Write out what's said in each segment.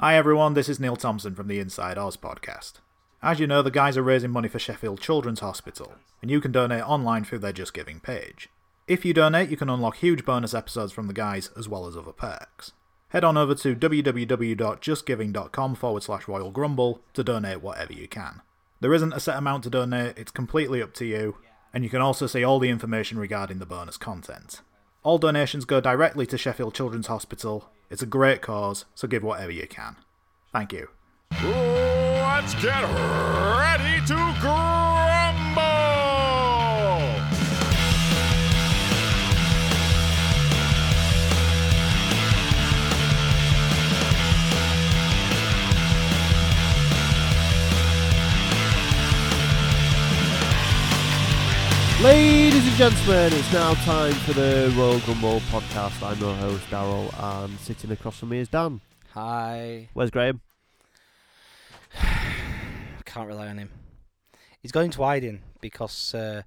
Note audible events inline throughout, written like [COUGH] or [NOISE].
Hi everyone, this is Neil Thompson from the Inside Oz podcast. As you know, the guys are raising money for Sheffield Children's Hospital, and you can donate online through their Just Giving page. If you donate, you can unlock huge bonus episodes from the guys as well as other perks. Head on over to www.justgiving.com forward slash Royal Grumble to donate whatever you can. There isn't a set amount to donate, it's completely up to you, and you can also see all the information regarding the bonus content. All donations go directly to Sheffield Children's Hospital. It's a great cause, so give whatever you can. Thank you. Let's get ready to grumble! Ladies and gentlemen, it's now time for the Royal Grumble podcast. I'm your host, Daryl, and sitting across from me is Dan. Hi. Where's Graeme? [SIGHS] Can't rely on him. He's going to hiding because, uh,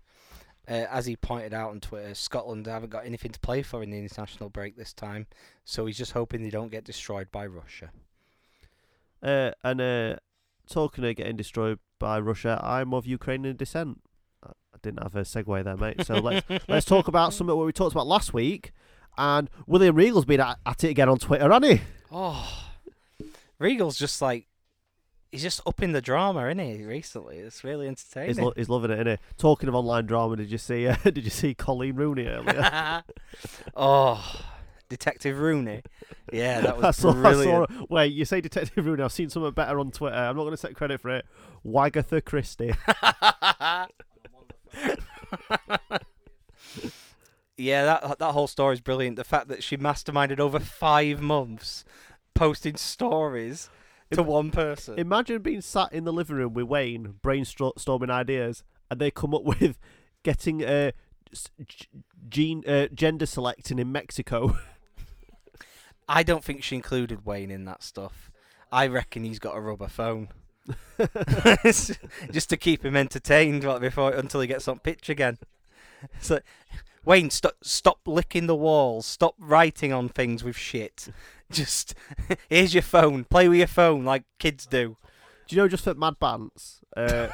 uh, as he pointed out on Twitter, Scotland haven't got anything to play for in the international break this time, so he's just hoping they don't get destroyed by Russia. Uh, and uh, talking of getting destroyed by Russia, I'm of Ukrainian descent. I I didn't have a segue there, mate. So let's let's talk about something what we talked about last week. And William Regal's been at, at it again on Twitter, hasn't he? Oh, Regal's just like he's just upping the drama, isn't he? Recently, it's really entertaining. He's, lo- he's loving it, isn't he? Talking of online drama, did you see? Uh, [LAUGHS] did you see Coleen Rooney earlier? [LAUGHS] oh, Detective Rooney. Yeah, that [LAUGHS] I was saw, I saw, wait, you say Detective Rooney? I've seen something better on Twitter. I'm not going to take credit for it. Wagatha Christie. Yeah, that that whole story is brilliant. The fact that she masterminded over five months, posting stories to Im- one person. Imagine being sat in the living room with Wayne, brainstorming ideas, and they come up with getting uh, gene uh, gender selecting in Mexico. I don't think she included Wayne in that stuff. I reckon he's got a rubber phone. [LAUGHS] Just to keep him entertained like, before until he gets on pitch again. So, Wayne, stop stop licking the walls. Stop writing on things with shit. [LAUGHS] Just [LAUGHS] here's your phone. Play with your phone like kids do. Do you know just for Mad Bants? Uh,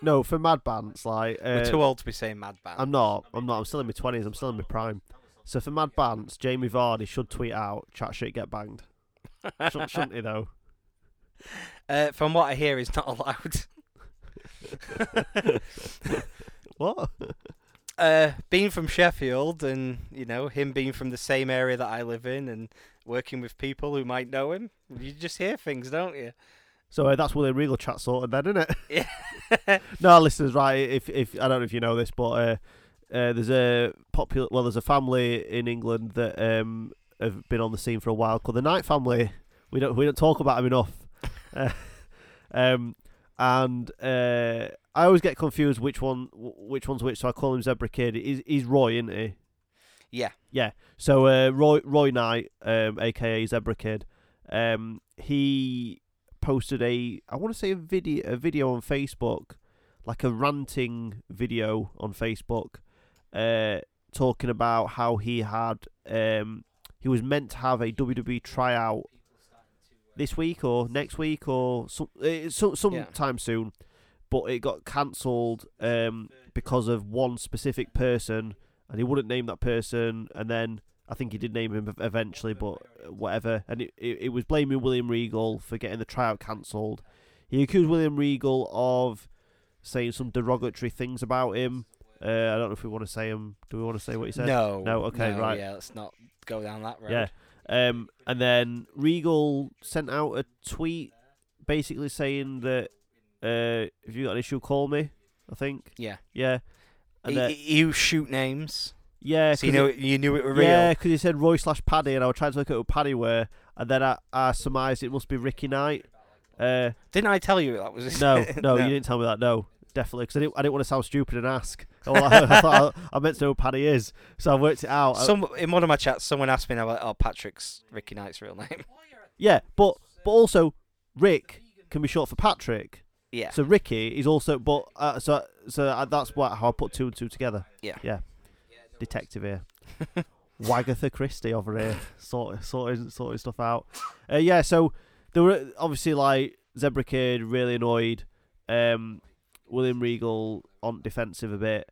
no, for Mad Bants, like uh, We're too old to be saying mad band. I'm not. I'm not. I'm still in my twenties. I'm still in my prime. So for Mad Bants, Jamie Vardy should tweet out "chat shit get banged." Shouldn't, shouldn't he though? [LAUGHS] Uh, from what I hear, he's not [LAUGHS] allowed. [LAUGHS] What? Uh, being from Sheffield, and you know him being from the same area that I live in, and working with people who might know him, you just hear things, don't you? So uh, that's William Regal chat sorted then, isn't it? Yeah. no, listeners, right? If if I don't know if you know this, but uh, uh, there's a popular well, there's a family in England that um have been on the scene for a while called the Knight family. We don't we don't talk about them enough. Uh, [LAUGHS] um, and uh, I always get confused which one which one's which. So I call him Zebra Kid. He's he's Roy, isn't he? Yeah. Yeah. So uh, Roy Roy Knight, um, aka Zebra Kid, um, he posted a I want to say a video a video on Facebook, like a ranting video on Facebook, uh, talking about how he had um he was meant to have a WWE tryout this week or next week or some uh, some sometime soon, but it got cancelled um because of one specific person and he wouldn't name that person, and then I think he did name him eventually, but whatever. And it, it, it was blaming William Regal for getting the tryout cancelled. He accused William Regal of saying some derogatory things about him. Uh, I don't know if we want to say him. Do we want to say what he said? No. No, okay, no, right. Yeah, let's not go down that road. Yeah. Um, and then Regal sent out a tweet basically saying that uh, if you got an issue, call me. I think. Yeah. Yeah. And y- you shoot names, yeah, so you know it- you knew it were real. Yeah, because he said Roy slash Paddy, and I was trying to look at who Paddy were, and then I, I surmised it must be Ricky Knight. Uh, Didn't I tell you that was his no, [LAUGHS] no, you didn't tell me that. No, definitely, because I didn't, I didn't want to sound stupid and ask. I, [LAUGHS] I thought I, I meant to know who Paddy is, so I worked it out. Some in one of my chats, someone asked me, about, "Oh, Patrick's Ricky Knight's real name." [LAUGHS] yeah, but but also Rick can be short for Patrick. Yeah. So Ricky is also, but uh, so so uh, that's what how I put two and two together. Yeah. Yeah. Detective here. [LAUGHS] Wagatha Christie over here, sorting sorting sorting stuff out. Uh, yeah. So there were obviously like Zebra Kid really annoyed. Um, William Regal on defensive a bit.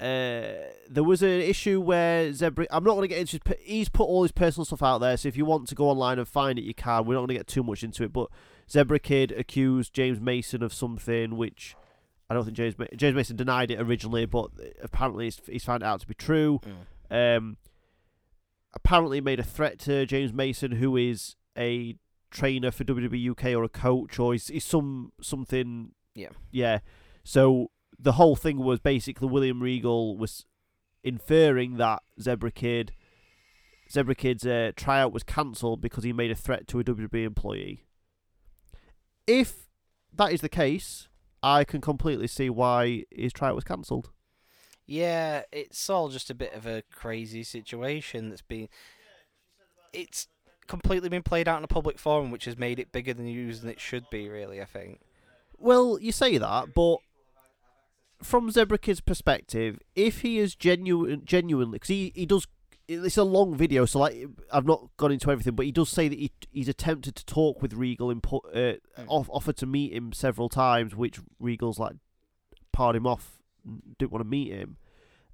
Uh, there was an issue where Zebra. I'm not going to get into. He's put all his personal stuff out there, so if you want to go online and find it, you can. We're not going to get too much into it, but Zebra Kid accused James Mason of something which I don't think James Ma- James Mason denied it originally, but apparently he's, he's found it out to be true. Mm. Um, apparently made a threat to James Mason, who is a trainer for WWE UK or a coach or he's, he's some something. Yeah. Yeah. So the whole thing was basically William Regal was inferring that Zebra Kid, Zebra Kid's uh, tryout was cancelled because he made a threat to a WWE employee. If that is the case, I can completely see why his tryout was cancelled. Yeah, it's all just a bit of a crazy situation that's been. It's completely been played out in a public forum, which has made it bigger than than it should be. Really, I think. Well, you say that, but from Zebra Kid's perspective, if he is genuine, genuinely, because he, he does, it's a long video, so like I've not gone into everything, but he does say that he he's attempted to talk with Regal and put uh, off, offered to meet him several times, which Regal's like parred him off, didn't want to meet him.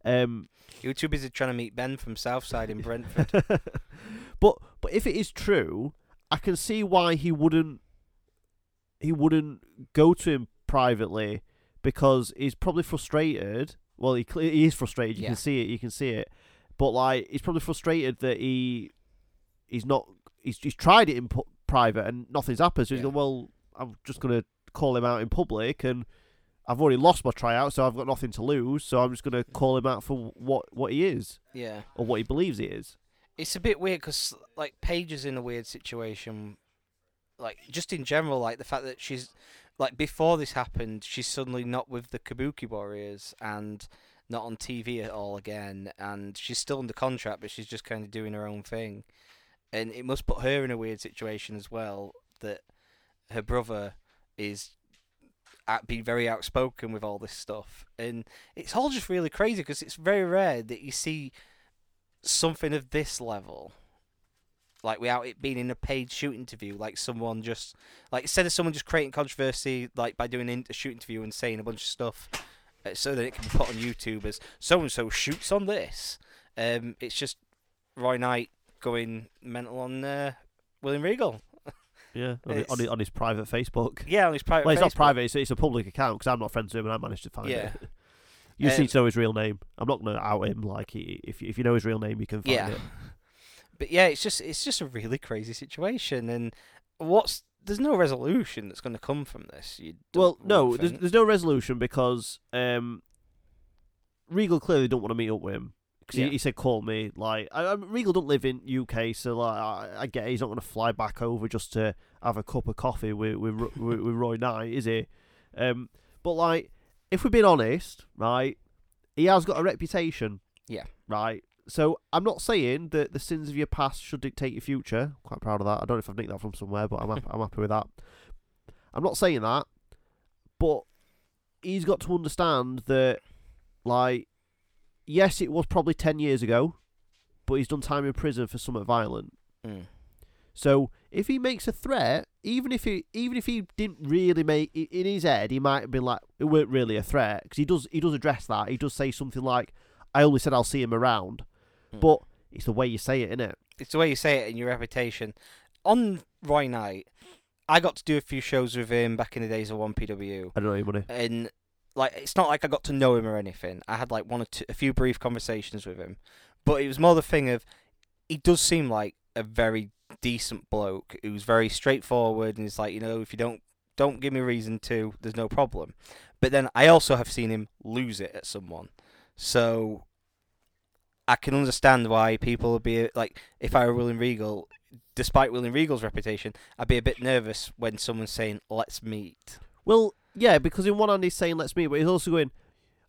Um, You were too busy trying to meet Ben from Southside in [LAUGHS] Brentford. but but if it is true, I can see why he wouldn't he wouldn't go to him privately because he's probably frustrated. Well, he he is frustrated. You Yeah. can see it. You can see it. But like he's probably frustrated that he he's not he's he's tried it in pu- private and nothing's happened. So he's Yeah. going, well, I'm just gonna call him out in public and. I've already lost my tryout, so I've got nothing to lose. So I'm just going to mm. call him out for what, what he is, yeah, or what he believes he is. it's a bit weird because like Paige is in a weird situation. Like just in general, like the fact that she's like before this happened, she's suddenly not with the Kabuki Warriors and not on TV at all again, and she's still under contract, but she's just kind of doing her own thing, and it must put her in a weird situation as well. That her brother is at being very outspoken with all this stuff, and it's all just really crazy because it's very rare that you see something of this level, like without it being in a paid shoot interview, like someone just like instead of someone just creating controversy, like by doing a shoot interview and saying a bunch of stuff, uh, so that it can be put on YouTube as so and so shoots on this. Um, it's just Roy Knight going mental on uh, William Regal. [LAUGHS] Yeah, on, his- on, his, on his private Facebook. Yeah, on his private. Well, it's not private; it's, it's a public account because I'm not friends with him, and I managed to find Yeah. it. [LAUGHS] You just need Um, to know his real name. I'm not going to out him. Like, he, if if you know his real name, you can find Yeah. it. [LAUGHS] But yeah, it's just it's just a really crazy situation, and what's there's no resolution that's going to come from this. You Well, no, there's, there's no resolution because um, Regal clearly don't want to meet up with him. Because Yeah. he, he said, "Call me." Like, I, I, Regal don't live in UK, so like, I, I get it, he's not going to fly back over just to have a cup of coffee with with, with, with Roy Knight, is he? Um, but like, if we're being honest, right, he has got a reputation. Yeah. Right. So I'm not saying that the sins of your past should dictate your future. I'm quite proud of that. I don't know if I've nicked that from somewhere, but I'm happy, I'm happy with that. I'm not saying that, but he's got to understand that, like, yes, it was probably ten years ago, but he's done time in prison for something violent. Mm. So if he makes a threat, even if he even if he didn't really make in his head, he might have been like it weren't really a threat because he does he does address that. He does say something like, "I only said I'll see him around," Mm. but it's the way you say it, isn't it? it's the way you say it in your reputation. On Roy Knight, I got to do a few shows with him back in the days of 1PW, I don't know anybody. and like it's not like I got to know him or anything. I had like one or two, a few brief conversations with him, but it was more the thing of he does seem like a very decent bloke who's very straightforward and he's like you know if you don't don't give me reason to there's no problem but then i also have seen him lose it at someone so i can understand why people would be like if i were william regal despite william regal's reputation i'd be a bit nervous when someone's saying let's meet Well, yeah, because in one hand he's saying let's meet, but he's also going,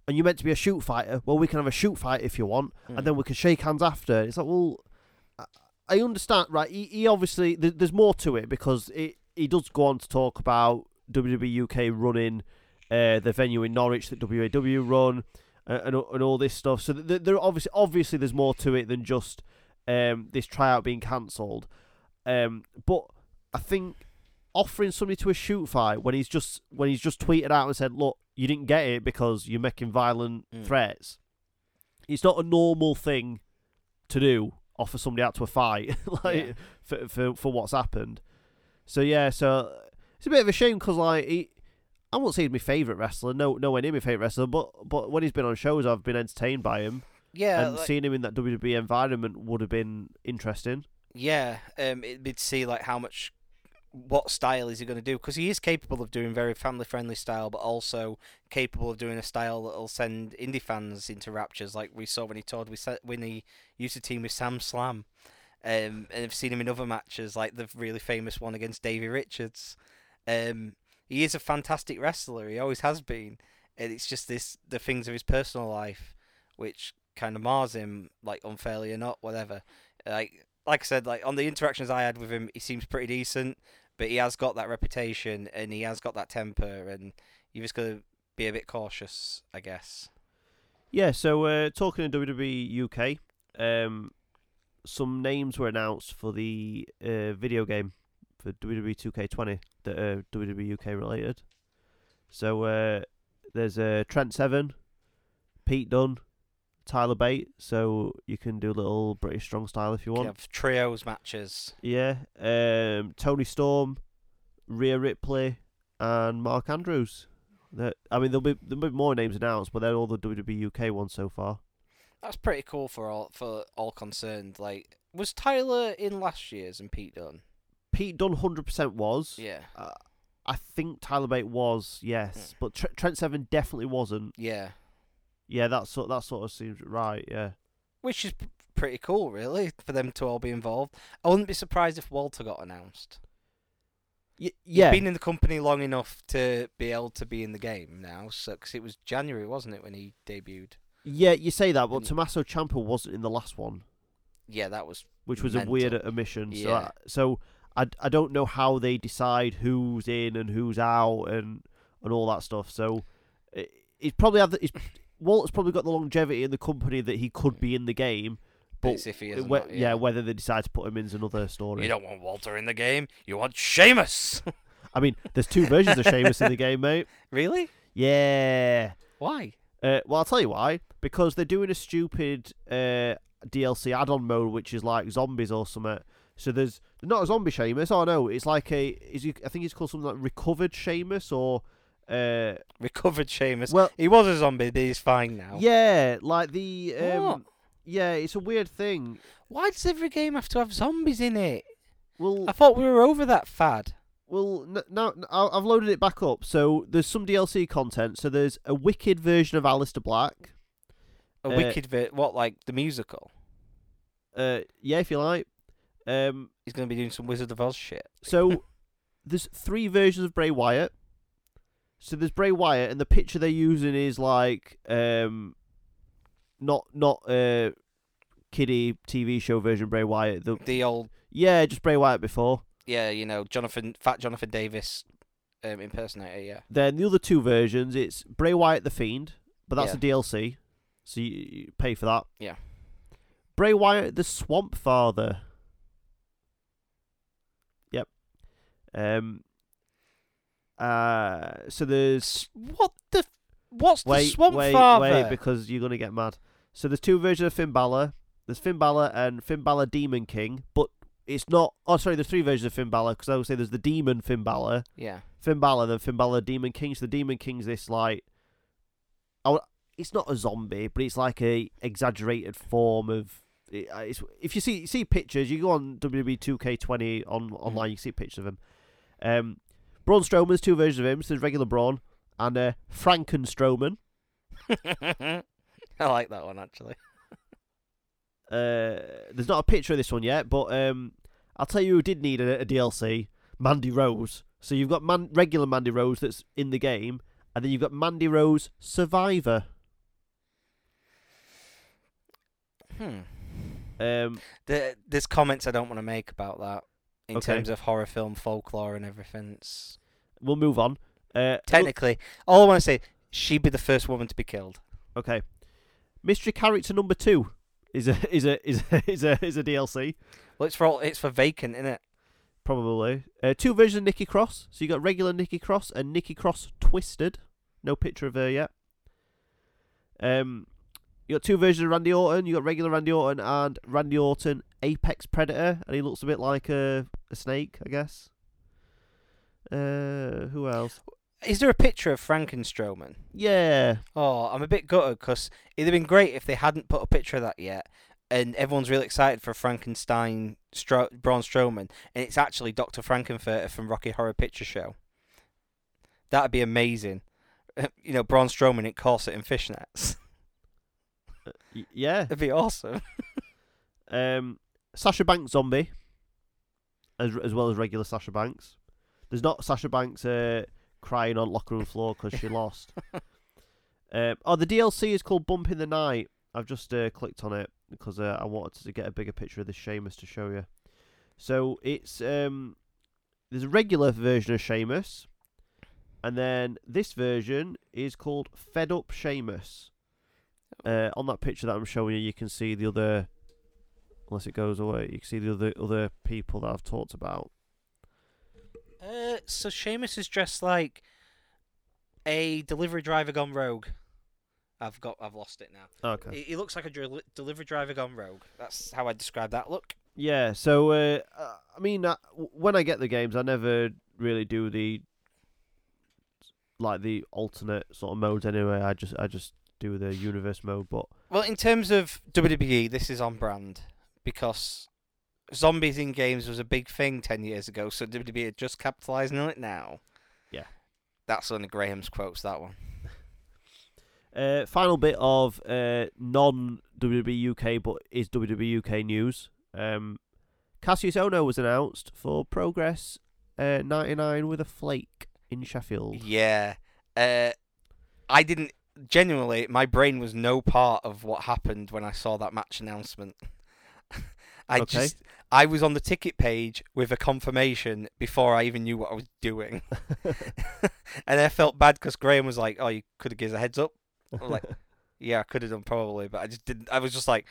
and you're meant to be a shoot fighter. Well, we can have a shoot fight if you want, Mm. and then we can shake hands after. It's like, well, I- understand, right? He, he obviously th- there's more to it because it he does go on to talk about WWE UK running uh, the venue in Norwich that WAW run and and all this stuff. So th- there obviously obviously there's more to it than just um, this tryout being cancelled. Um, but I think offering somebody to a shoot fight when he's just when he's just tweeted out and said, "Look, you didn't get it because you're making violent Mm. threats." It's not a normal thing to do. Offer somebody out to a fight, [LAUGHS] like Yeah. for, for for what's happened. So yeah, so it's a bit of a shame because like he, I won't say he's my favourite wrestler. No, nowhere near my favourite wrestler. But but when he's been on shows, I've been entertained by him, Yeah, and like- seeing him in that WWE environment would have been interesting. Yeah, um, it'd be to see like how much, what style is he going to do? Because he is capable of doing very family-friendly style, but also capable of doing a style that'll send indie fans into raptures, like we saw when he toured with Sa- when he used to team with Sam Slam, um, and I've seen him in other matches, like the really famous one against Davey Richards. Um, he is a fantastic wrestler. He always has been, and it's just this the things of his personal life which kind of mars him, like unfairly or not, whatever. Like like I said, like on the interactions I had with him, he seems pretty decent, but he has got that reputation and he has got that temper, and you just got to be a bit cautious, I guess. Yeah, so uh, talking to WWE UK, um, some names were announced for the uh, video game for WWE 2K20 that are WWE UK related. So uh, there's uh, Trent Seven, Pete Dunne, Tyler Bate. So you can do a little British strong style if you You want. have trios matches. Yeah, um, Toni Storm, Rhea Ripley, and Mark Andrews. That I mean, there'll be there'll be more names announced, but they're all the WWE UK ones so far. That's pretty cool for all for all concerned. Like, was Tyler in last year's and Pete Dunne? Pete Dunne hundred percent was. Yeah, Uh, I think Tyler Bate was, yes, Hmm. but Tr- Trent Seven definitely wasn't. yeah. Yeah, that sort that sort of seems right. Yeah, Which is p- pretty cool, really, for them to all be involved. I wouldn't be surprised if Walter got announced. y- yeah, He's been in the company long enough to be able to be in the game now. So, it was January, wasn't it, when he debuted? yeah. You say that, but And- Tommaso Ciampa wasn't in the last one, Yeah, that was which was a weird Mental. omission. So, Yeah. So I, I don't know how they decide who's in and who's out and and all that stuff. So it, he's probably have the, he's, Walter's probably got the longevity in the company that he could be in the game. but But it's if he is. or whe- not, yeah. whether they decide to put him in is another story. You don't want Walter in the game. You want Sheamus. [LAUGHS] I mean, there's two versions of Sheamus in the game, mate. [LAUGHS] really? Yeah. Why? Uh, well, I'll tell you why. Because they're doing a stupid uh, DLC add-on mode, which is like zombies or something. So there's not a zombie Sheamus. Oh no, it's like a. Is he, I think it's called something like recovered Sheamus or. Uh, Recovered Sheamus. well, he was a zombie, but he's fine now. yeah, like the. What? Um, yeah, it's a weird thing. Why does every game have to have zombies in it? Well, I thought we were over that fad. Well, now n- I- I've loaded it back up. So there's some DLC content. So there's a wicked version of Aleister Black. A Uh, wicked bit. What, like the musical? Uh, yeah, if you like. Um, He's going to be doing some Wizard of Oz shit. so [LAUGHS] there's three versions of Bray Wyatt. So there's Bray Wyatt, and the picture they're using is like um, not not uh, kiddie TV show version Bray Wyatt. The The old, yeah, just Bray Wyatt before. yeah, you know, Jonathan, Fat Jonathan Davis um, impersonator. Yeah. Then the other two versions, it's Bray Wyatt the Fiend, but that's a DLC, so you, you pay for that. Yeah. Bray Wyatt the Swamp Father. Yep. Um. Uh. So there's What the? f- What's the wait, Swamp wait, Father? wait, because you're gonna get mad. So there's two versions of Finn Balor. There's Finn Balor and Finn Balor Demon King, but it's not. Oh, sorry. There's three versions of Finn Balor because I would say there's the Demon Finn Balor. yeah. Finn Balor, then Finn Balor, Demon King. So the Demon King's this like, oh, it's not a zombie, but it's like a exaggerated form of. It, uh, it's, if you see see pictures, you go on WWE 2K20 on online, you see pictures of him. Um, Braun Strowman's two versions of him. So there's regular Braun and uh, Franken Strowman. [LAUGHS] I like that one actually. [LAUGHS] Uh, there's not a picture of this one yet, but um, I'll tell you who did need a, a DLC: Mandy Rose. So you've got man- regular Mandy Rose that's in the game, and then you've got Mandy Rose Survivor. Hmm. Um, There, there's comments I don't want to make about that in Okay. terms of horror film folklore and everything. It's, we'll move on. Uh, technically, all I want to say, she'd be the first woman to be killed. okay. Mystery character number two is a [LAUGHS] is a is a, is a is a DLC. Well, it's for all, it's for vacant, isn't it? Probably. Uh, two versions of Nikki Cross. So you got regular Nikki Cross and Nikki Cross Twisted. No picture of her yet. Um, you got two versions of Randy Orton. You got regular Randy Orton and Randy Orton Apex Predator, and he looks a bit like a a snake, I guess. Uh, who else? Is there a picture of Frankenstrowman? Yeah, Oh, I'm a bit gutted because it'd have been great if they hadn't put a picture of that yet. And everyone's really excited for Frankenstein Stro- Braun Strowman, and it's actually Dr. Frank-N-Furter from Rocky Horror Picture Show. That'd be amazing. [LAUGHS] You know, Braun Strowman in corset and fishnets. [LAUGHS] Y- yeah. It'd be awesome. [LAUGHS] Um, Sasha Banks zombie, as as well as regular Sasha Banks. There's not Sasha Banks uh, crying on locker room floor because she [LAUGHS] lost. Um, oh, the DLC is called Bump in the Night. I've just uh, clicked on it because uh, I wanted to get a bigger picture of this Sheamus to show you. So it's um, there's a regular version of Sheamus, and then this version is called Fed Up Sheamus. Uh, on that picture that I'm showing you, you can see the other. Unless it goes away, you can see the other other people that I've talked about. Uh, so Sheamus is dressed like a delivery driver gone rogue. I've got, I've lost it now. Okay. He, he looks like a dri- delivery driver gone rogue. That's how I describe that look. Yeah. So uh, uh, I mean, w- when I get the games, I never really do the like the alternate sort of modes. Anyway, I just I just do the universe mode. But Well, in terms of WWE, this is on brand because zombies in games was a big thing ten years ago. So WWE are just capitalising on it now. Yeah. That's one of Graeme's quotes. That one. [LAUGHS] uh, final bit of uh, non WWE UK, but is WWE UK news. Um, Kassius Ohno was announced for Progress uh, 99 with a flake in Sheffield. Yeah. Uh, I didn't. Genuinely, my brain was no part of what happened when I saw that match announcement. [LAUGHS] I Okay. just. I was on the ticket page with a confirmation before I even knew what I was doing. [LAUGHS] [LAUGHS] and I felt bad because Graeme was like, "Oh, you could have given us a heads up." I'm like, "Yeah, I could have done probably," but I just didn't. I was just like,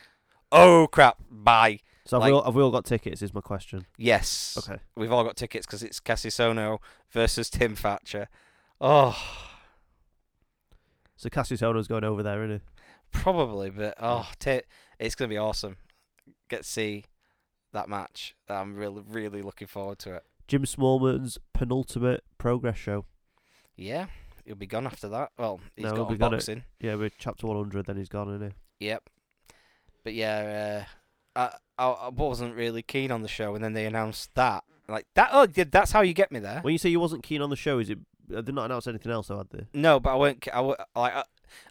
"Oh crap, bye." so have, like- we all, have we all got tickets? Is my question. Yes, Okay. we've all got tickets because it's Kassius Ohno versus Tim Thatcher. Oh, So Kassius going over there, isn't he? probably, but oh, t- it's gonna be awesome. Get to see that match. I'm really, really looking forward to it. Jim Smallman's penultimate progress show. Yeah, he'll be gone after that. Well, he's No, got be on gone at- boxing. Yeah, we're chapter 100, then he's gone, isn't he? Yep. But yeah, uh, I, I I wasn't really keen on the show, and then they announced that. Like that. Oh, that's how you get me there. When you say you wasn't keen on the show, is it? They've not announced anything else, though, had they? No, but I won't. I like. I,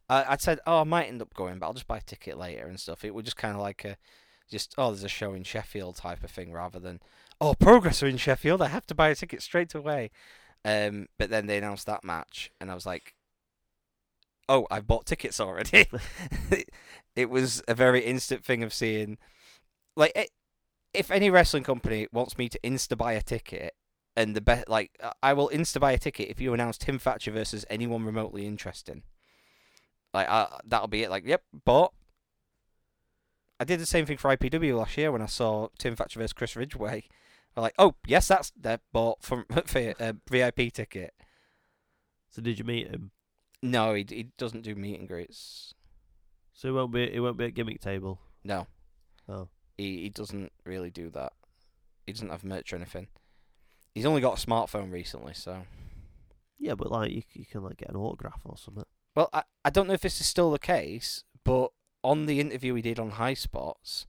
I I'd said, oh, I might end up going, but I'll just buy a ticket later and stuff. It was just kind of like a, just oh, there's a show in Sheffield type of thing, rather than oh, Progress are in Sheffield. I have to buy a ticket straight away. Um, but then they announced that match, and I was like, oh, I've bought tickets already. [LAUGHS] [LAUGHS] it was a very instant thing of seeing, like, it, if any wrestling company wants me to insta buy a ticket. And the best, like, uh, I will insta buy a ticket if you announce Tim Thatcher versus anyone remotely interesting. Like, uh, that'll be it. Like, yep, bought. I did the same thing for IPW last year when I saw Tim Thatcher versus Chris Ridgeway. I'm like, oh yes, that's that bought from [LAUGHS] for a VIP ticket. So did you meet him? No, he he doesn't do meet and greets. So it won't be. It won't be at gimmick table. No, Oh, he he doesn't really do that. He doesn't have merch or anything. He's only got a smartphone recently, so. yeah, but like you, c- you can like get an autograph or something. Well, I, I don't know if this is still the case, but on the interview we did on Highspots,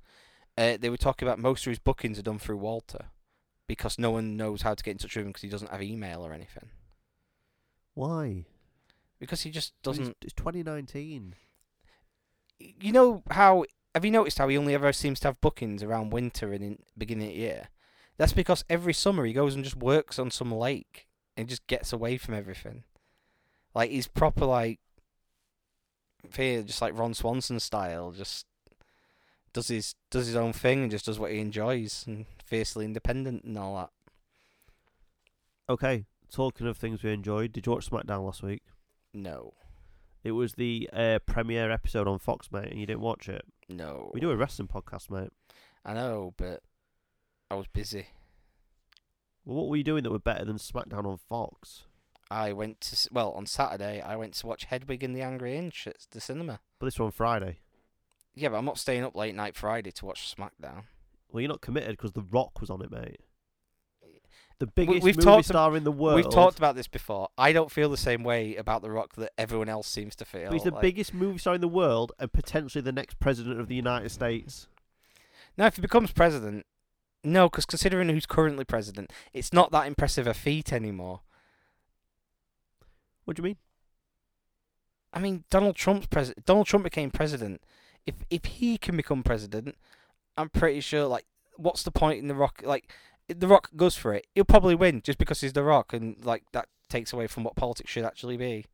uh, they were talking about most of his bookings are done through Walter because no one knows how to get in touch with him because he doesn't have email or anything. Why? Because he just doesn't. It's 2019. You know how? Have you noticed how he only ever seems to have bookings around winter and in beginning of year? That's because every summer he goes and just works on some lake and just gets away from everything. Like he's proper like, here, just like Ron Swanson style, just does his does his own thing and just does what he enjoys and fiercely independent and all that. Okay. Talking of things we enjoyed, did you watch SmackDown last week? No, It was the uh, premiere episode on Fox, mate, and you didn't watch it. no. We do a wrestling podcast, mate. I know, but I was busy. Well, what were you doing that were better than SmackDown on Fox? I went to well on Saturday. I went to watch Hedwig and the Angry Inch at the cinema. But this one Friday. Yeah, but I'm not staying up late night Friday to watch SmackDown. Well, you're not committed because The Rock was on it, mate. The biggest we've movie talked star in the world. We've talked about this before. I don't feel the same way about The Rock that everyone else seems to feel. But he's the like- biggest movie star in the world and potentially the next president of the United States. Now, if he becomes president, no, because considering who's currently president, it's not that impressive a feat anymore. What do you mean? I mean, Donald Trump's president. Donald Trump became president. If if he can become president, I'm pretty sure. Like, what's the point in the Rock? Like, the Rock goes for it, he'll probably win just because he's the Rock, and like that takes away from what politics should actually be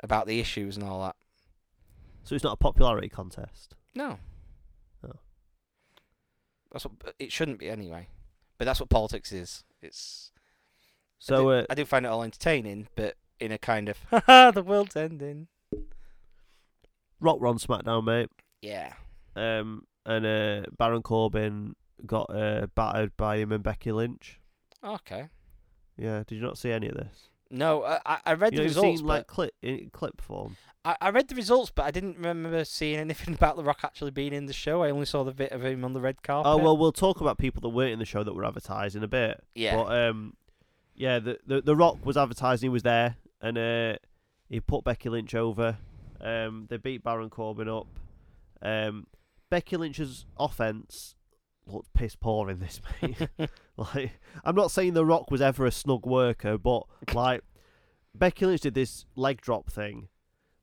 about the issues and all that. So it's not a popularity contest. No. That's what it shouldn't be anyway. But that's what politics is. It's I So do, uh, I do find it all entertaining, but in a kind of [LAUGHS] haha, the world's ending. Rock were on SmackDown, mate. Yeah. Um, and uh, Baron Corbin got uh, battered by him and Becky Lynch. Okay. Yeah, did you not see any of this? No, I I- read You the results. seen but like clip in clip form. I, I read the results, but I didn't remember seeing anything [LAUGHS] about The Rock actually being in the show. I only saw the bit of him on the red carpet. Oh well, we'll talk about people that weren't in the show that were advertised in a bit. yeah. But um, yeah, the the the Rock was advertising. He was there, and uh, he put Becky Lynch over. Um, they beat Baron Corbin up. Um, Becky Lynch's offense looked piss poor in this, mate. [LAUGHS] like, I'm not saying the Rock was ever a snug worker, but like [LAUGHS] Becky Lynch did this leg drop thing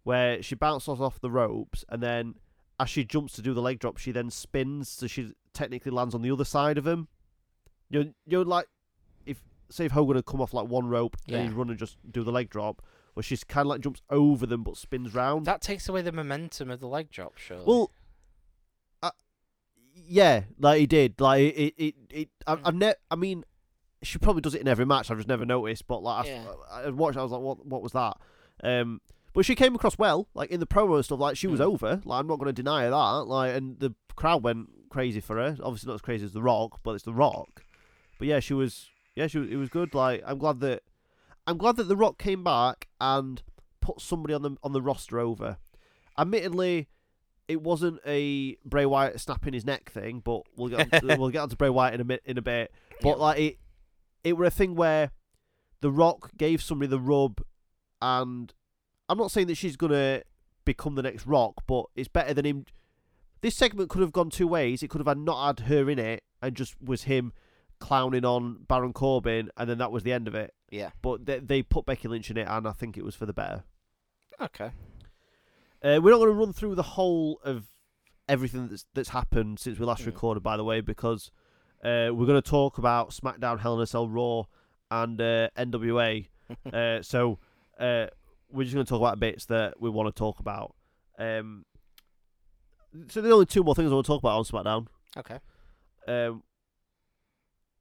where she bounces off the ropes, and then as she jumps to do the leg drop, she then spins, so she technically lands on the other side of him. You're you're like if say if Hogan had come off like one rope Yeah. and he'd run and just do the leg drop, where she's kind of like jumps over them but spins round. that takes away the momentum of the leg drop, surely. Well, yeah, like he did. Like it, it, it. I, I've ne- I mean, she probably does it in every match. I've just never noticed. But like, Yeah. I, I watched. I was like, what? What was that? Um, but she came across well, like in the promo and stuff. Like she was Mm. over. Like I'm not going to deny her that. Like, and the crowd went crazy for her. Obviously not as crazy as the Rock, but it's the Rock. But yeah, she was. Yeah, she was. It was good. Like I'm glad that. I'm glad that the Rock came back and put somebody on the on the roster over. Admittedly, it wasn't a Bray Wyatt snapping his neck thing, but we'll get on, [LAUGHS] we'll get onto Bray Wyatt in a bit in a bit. But Yeah. like it, it were a thing where the Rock gave somebody the rub, and I'm not saying that she's gonna become the next Rock, but it's better than him. This segment could have gone two ways. It could have had not had her in it and just was him clowning on Baron Corbin, and then that was the end of it. yeah. But they, they put Becky Lynch in it, and I think it was for the better. Okay. Uh, we're not going to run through the whole of everything that's that's happened since we last Mm. recorded, by the way, because uh, we're going to talk about SmackDown, Hell in a Cell, Raw, and uh, NWA. [LAUGHS] uh, so uh, we're just going to talk about bits that we want to talk about. Um, so the only two more things I want to talk about on SmackDown. Okay. Um,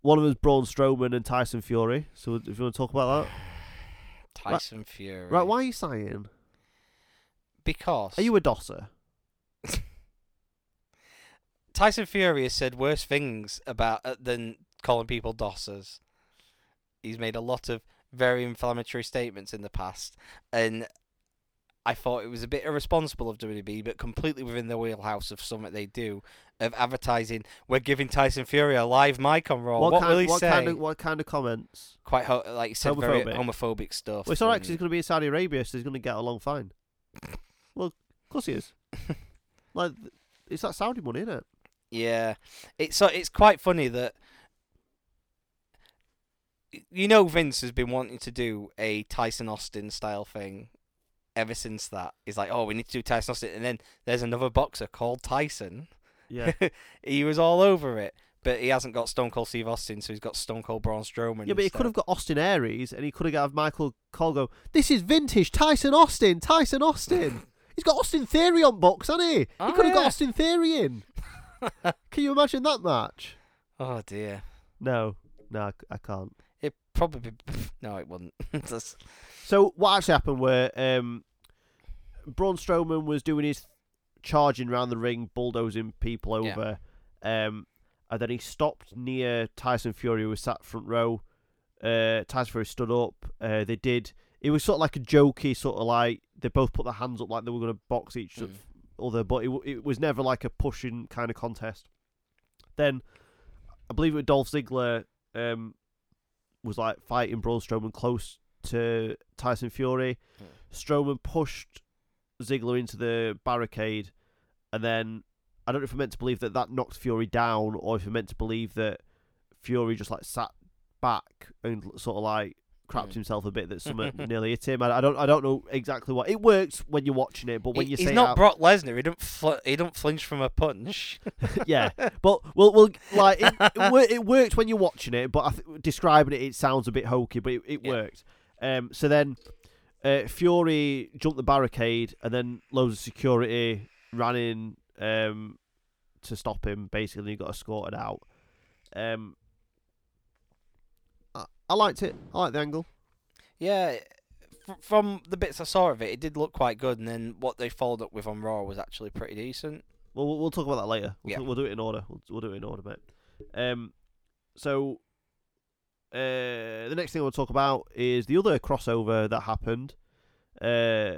one of them is Braun Strowman and Tyson Fury. So if you want to talk about that, [SIGHS] Tyson Fury. right? Why are you sighing? Because Are you a dosser? [LAUGHS] Tyson Fury has said worse things about uh, than calling people dossers. He's made a lot of very inflammatory statements in the past, and I thought it was a bit irresponsible of WWE, but completely within the wheelhouse of something they do of advertising. We're giving Tyson Fury a live mic on Raw. What, kind, will he what say? kind of what kind of comments? Quite ho- like he said, very Homophobic. homophobic stuff. Well, it's because he's going to be in Saudi Arabia, so he's going to get along fine. Well, of course he is. [LAUGHS] like, it's that Saudi money, isn't it? Yeah, it's so it's quite funny that you know Vince has been wanting to do a Tyson Austin style thing ever since that. He's like, oh, we need to do Tyson Austin, and then there's another boxer called Tyson. Yeah. [LAUGHS] he was all over it, but he hasn't got Stone Cold Steve Austin, so he's got Stone Cold Braun Strowman. yeah, but he could have got Austin Aries, and he could have got Michael Cole go, This is vintage Tyson Austin, Tyson Austin. [LAUGHS] he's got Austin Theory on box, hasn't he? He Oh, could have got. Austin Theory in. [LAUGHS] Can you imagine that match? Oh dear, No, no, I can't. it probably [LAUGHS] no, it wouldn't. [LAUGHS] So what actually happened were um, Braun Strowman was doing his charging around the ring, bulldozing people Yeah. over, um, and then he stopped near Tyson Fury, who was sat front row, uh, Tyson Fury stood up. Uh, they did. It was sort of like a jokey sort of like they both put their hands up like they were going to box each Mm. other, but it, it was never like a pushing kind of contest. Then I believe it was Dolph Ziggler um, was like fighting Braun Strowman close to Tyson Fury. Mm. Strowman pushed Ziggler into the barricade, and then I don't know if we're meant to believe that that knocked Fury down, or if we're meant to believe that Fury just like sat back and sort of like crapped Mm. himself a bit that someone [LAUGHS] nearly hit him. I, I don't I don't know exactly what it works when you're watching it, but when He- you he's say not out, Brock Lesnar. He don't fl- he don't flinch from a punch. [LAUGHS] yeah, but we'll, we'll like it, it, [LAUGHS] it worked when you're watching it, but I th- describing it, it sounds a bit hokey, but it, it Yeah. worked. Um, so then uh, Fury jumped the barricade, and then loads of security ran in um, to stop him. Basically, he got escorted out. Um, I, liked it. I liked the angle. Yeah, from the bits I saw of it, it did look quite good, and then what they followed up with on Raw was actually pretty decent. Well, we'll, we'll talk about that later. We'll, Yeah. we'll do it in order. We'll, we'll do it in order, mate. Um, so uh, the next thing I want to talk about is the other crossover that happened uh,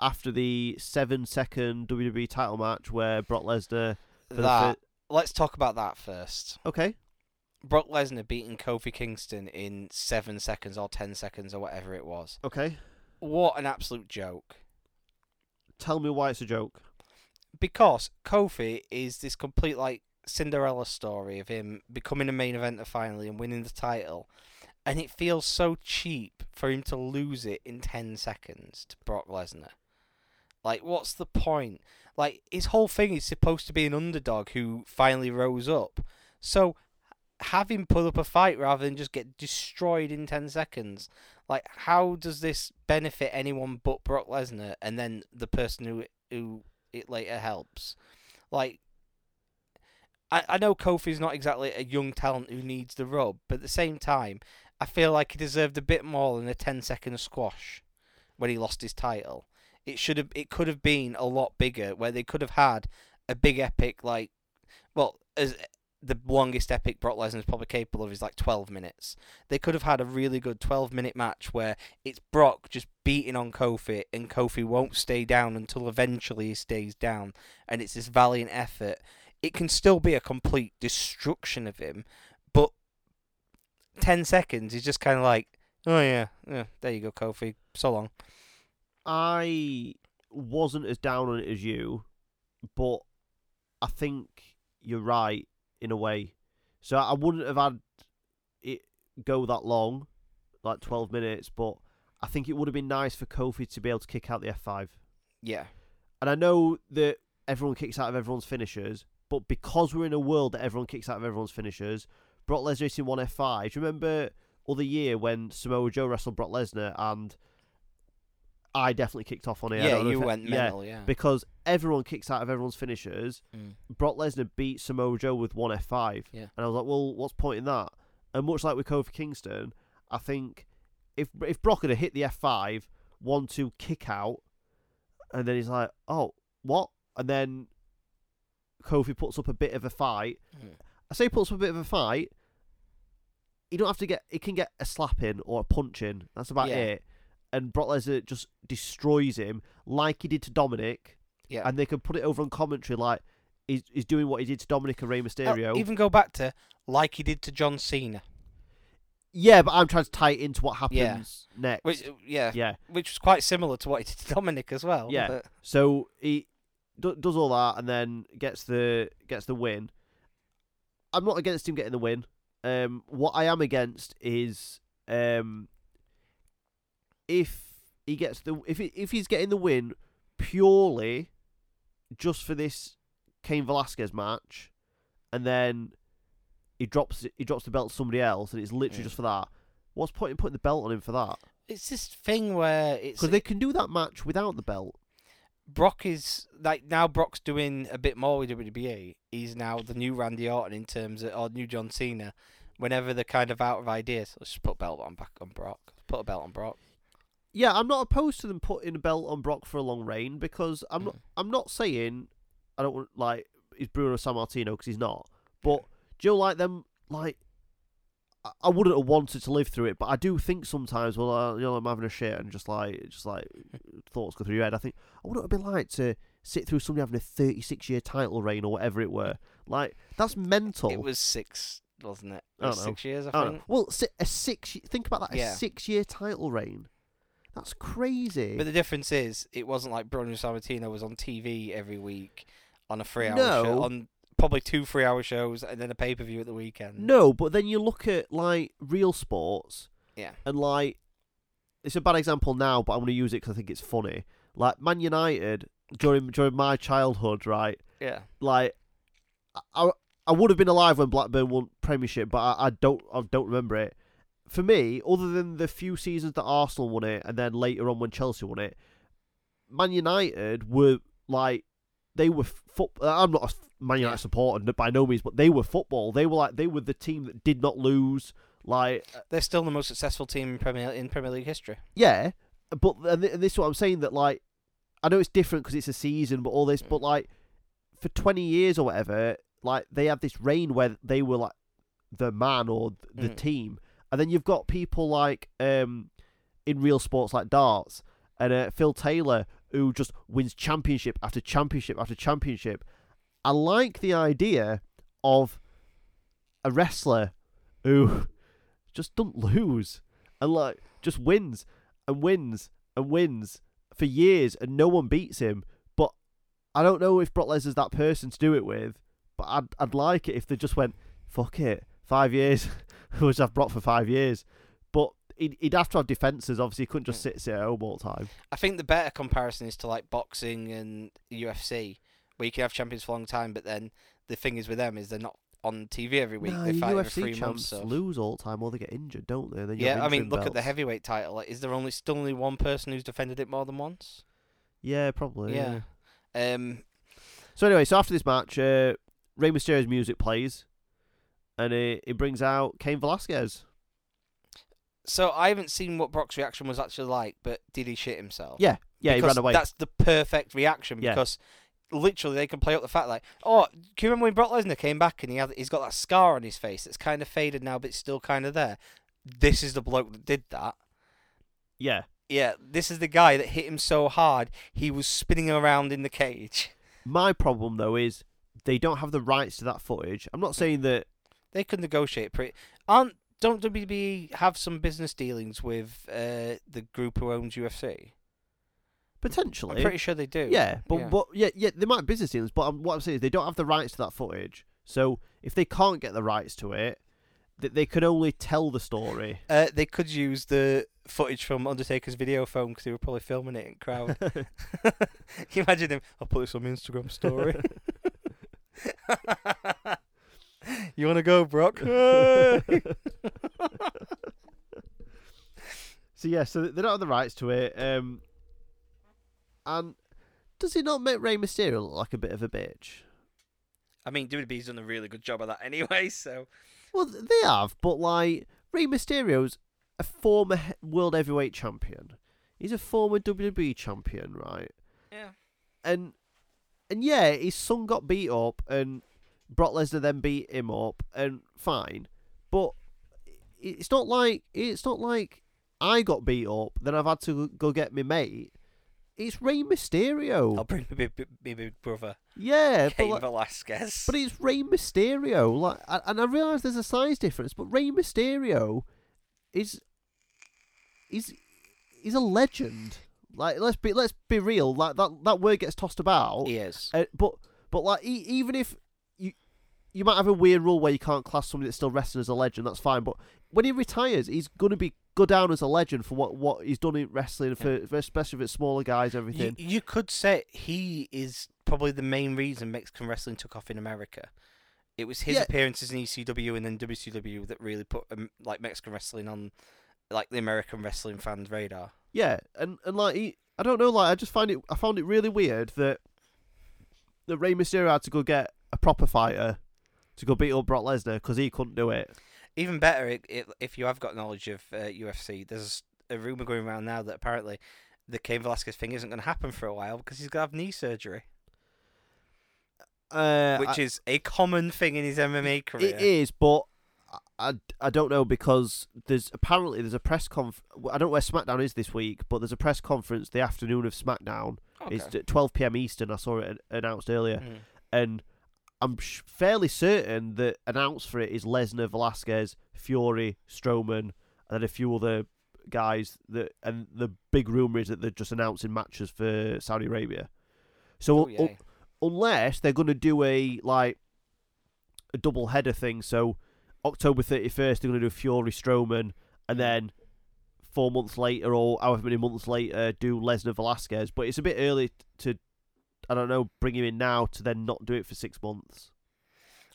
after the seven-second WWE title match where Brock Lesnar. That fir- let's talk about that first. okay. Brock Lesnar beating Kofi Kingston in seven seconds or ten seconds or whatever it was. Okay. What an absolute joke! Tell me why it's a joke. Because Kofi is this complete like Cinderella story of him becoming a main eventer finally and winning the title, and it feels so cheap for him to lose it in ten seconds to Brock Lesnar. Like, what's the point? Like, his whole thing is supposed to be an underdog who finally rose up. So, have him put up a fight rather than just get destroyed in 10 seconds. Like, how does this benefit anyone but Brock Lesnar and then the person who, who it later helps? Like, I, I know Kofi's not exactly a young talent who needs the rub, but at the same time, I feel like he deserved a bit more than a 10 second squash when he lost his title. It should have, it could have been a lot bigger, where they could have had a big epic like, well, as the longest epic Brock Lesnar is probably capable of is like 12 minutes. They could have had a really good 12 minute match where it's Brock just beating on Kofi, and Kofi won't stay down until eventually he stays down, and it's this valiant effort. It can still be a complete destruction of him, but 10 seconds is just kind of like, oh yeah, yeah, there you go, Kofi. So long. I wasn't as down on it as you, but I think you're right in a way. So I wouldn't have had it go that long, like 12 minutes, but I think it would have been nice for Kofi to be able to kick out the F5. Yeah. And I know that everyone kicks out of everyone's finishers, but because we're in a world that everyone kicks out of everyone's finishers, Brock Lesnar is in one F5. Do you remember other year when Samoa Joe wrestled Brock Lesnar and I definitely kicked off on it. Yeah, you if it- went yeah, mental, yeah. because everyone kicks out of everyone's finishers. Mm. Brock Lesnar beat Samoa Joe with one F5. Yeah. And I was like, well, what's the point in that? And much like with Kofi Kingston, I think if if Brock had hit the F5, one two kick out, and then he's like, oh, what? And then Kofi puts up a bit of a fight. Mm. I say puts up a bit of a fight. You don't have to get. It can get a slap in or a punch in. That's about Yeah. it. And Brock Lesnar just destroys him like he did to Dominic Yeah. and they can put it over on commentary like he's, he's doing what he did to Dominic and Rey Oh, Mysterio. even go back to like he did to John Cena, yeah, but I'm trying to tie it into what happens Yeah. next. which yeah, yeah, which was quite similar to what he did to Dominic as well. Yeah. but- so he d- does all that and then gets the gets the win. I'm not against him getting the win. Um, what I am against is um, if he gets the if he, if he's getting the win purely just for this Cain Velasquez match, and then he drops he drops the belt to somebody else, and it's literally Mm. just for that. What's the point in putting the belt on him for that? it's this thing where it's Because they can do that match without the belt. Brock is like now Brock's doing a bit more with WWE. He's now the new Randy Orton in terms of or new John Cena. Whenever they're kind of out of ideas, let's just put a belt on back on Brock. Put a belt on Brock. Yeah, I'm not opposed to them putting a belt on Brock for a long reign because I'm not. Mm. I'm not saying I don't want like he's Bruno Sammartino because he's not. But Joe like them like I- wouldn't have wanted to live through it, but I do think sometimes, well, uh, you know, I'm having a shit and just like, just like [LAUGHS] thoughts go through your head. I think, I wouldn't have been like to sit through somebody having a 36 year title reign or whatever it were. Like, that's mental. It was six, wasn't it? It was know. six years, I I think. know. Well, a six. Think about that. A six-year title reign. That's crazy. But the difference is, it wasn't like Bruno Sammartino was on TV every week on a three-hour No. show, on probably two three-hour shows, and then a pay-per-view at the weekend. no, but then you look at like real sports, Yeah. and like it's a bad example now, but I'm going to use it because I think it's funny. Like Man United during during my childhood, right? Yeah. Like I I would have been alive when Blackburn won Premiership, but I, I don't I don't remember it. For me, other than the few seasons that Arsenal won it, and then later on when Chelsea won it, Man United were like they were foot. I'm not a Man United Yeah. supporter by no means, but they were football. They were like they were the team that did not lose. Like They're still the most successful team in Premier in Premier League history. yeah, but and this is what I'm saying that like I know it's different because it's a season, but all this, Mm. but like for 20 years or whatever, like they had this reign where they were like the man or the Mm. team, and then you've got people like um in real sports like darts and uh, Phil Taylor who just wins championship after championship after championship. I like the idea of a wrestler who [LAUGHS] just don't lose and like just wins and wins and wins for years and no one beats him. But I don't know if Brock Lesnar's that person to do it with. But I'd I'd like it if they just went fuck it five years. [LAUGHS] just have Brock for five years. But he'd, he'd have to have defenses. Obviously, he couldn't just sit sit at home all the time. I think the better comparison is to like boxing and UFC, where you can have champions for a long time, but then the thing is with them is they're not on TV every week. Nah, they your fight every UFC three champs months. Lose all the time, or they get injured, don't they? Then Yeah, I mean, look at the heavyweight title. Like, is there only still only one person who's defended it more than once? Yeah, probably. Yeah. yeah. Um, So anyway, so after this match, uh, Rey Mysterio's music plays, and it, it brings out Cain Velasquez. so I haven't seen what Brock's reaction was actually like, but did he shit himself? Yeah, yeah, he ran away. That's the perfect reaction Yeah. because literally they can play up the fact like, oh, can you remember when Brock Lesnar came back and he had he's got that scar on his face that's kind of faded now, but it's still kind of there. This is the bloke that did that. Yeah, Yeah, this is the guy that hit him so hard he was spinning around in the cage. my problem though is they don't have the rights to that footage. I'm not saying that. They could negotiate pretty. Aren't don't WWE have some business dealings with uh, the group who owns UFC? Potentially, I'm pretty sure they do. yeah, but yeah. but yeah, yeah, they might have business dealings. But um, what I'm saying is they don't have the rights to that footage. So if they can't get the rights to it, th- they can only tell the story. Uh, they could use the footage from Undertaker's video phone because they were probably filming it in crowd. [LAUGHS] [LAUGHS] Can you imagine him? I'll put this on my Instagram story. [LAUGHS] [LAUGHS] you want to go, Brock? [LAUGHS] [LAUGHS] so yeah, so they don't have the rights to it. Um, and does it not make Rey Mysterio look like a bit of a bitch? I mean, WWE's done a really good job of that anyway. So Well, they have, but like Rey Mysterio's a former world heavyweight champion. He's a former WWE champion, right? yeah, And and yeah, his son got beat up, and Brock Lesnar then beat him up, and fine. But it's not like it's not like I got beat up, then I've had to go get my mate. It's Rey Mysterio. I'll bring my big, big, my brother, yeah, but Cain like, Velasquez. but it's Rey Mysterio. Like, and I realise there's a size difference, but Rey Mysterio is is he's a legend. Like, let's be let's be real. Like that that word gets tossed about. Yes. Uh, but but like e- even if you you might have a weird rule where you can't class somebody that's still wrestling as a legend, that's fine. But when he retires, he's gonna be go down as a legend for what what he's done in wrestling, for, for especially for smaller guys, You, everything. you could say he is probably the main reason Mexican wrestling took off in America. It was his Yeah. appearances in ECW and then WCW that really put um, like Mexican wrestling on like the American wrestling fans' radar. Yeah, and and like he, I don't know, like I just find it, I found it really weird that that Rey Mysterio had to go get a proper fighter to go beat up Brock Lesnar because he couldn't do it. Even better, i i if you have got knowledge of uh, UFC, there's a rumor going around now that apparently the Cain Velasquez thing isn't going to happen for a while because he's going to have knee surgery, Uh, which I- is a common thing in his MMA career. It is, but I, I don't know because there's apparently there's a press conf. I don't know where SmackDown is this week, but there's a press conference the afternoon of SmackDown. It's Okay. at 12 p.m. Eastern. I saw it announced earlier, Mm. and I'm sh- fairly certain that announced for it is Lesnar, Velasquez, Fury, Strowman, and then a few other guys. That and the big rumor is that they're just announcing matches for Saudi Arabia. So Oh, un- unless they're going to do a like a double header thing, so October 31st they're going to do Fury Strowman, and then four months later or however many months later do Lesnar Velasquez. But it's a bit early to, I don't know, bring him in now to then not do it for six months.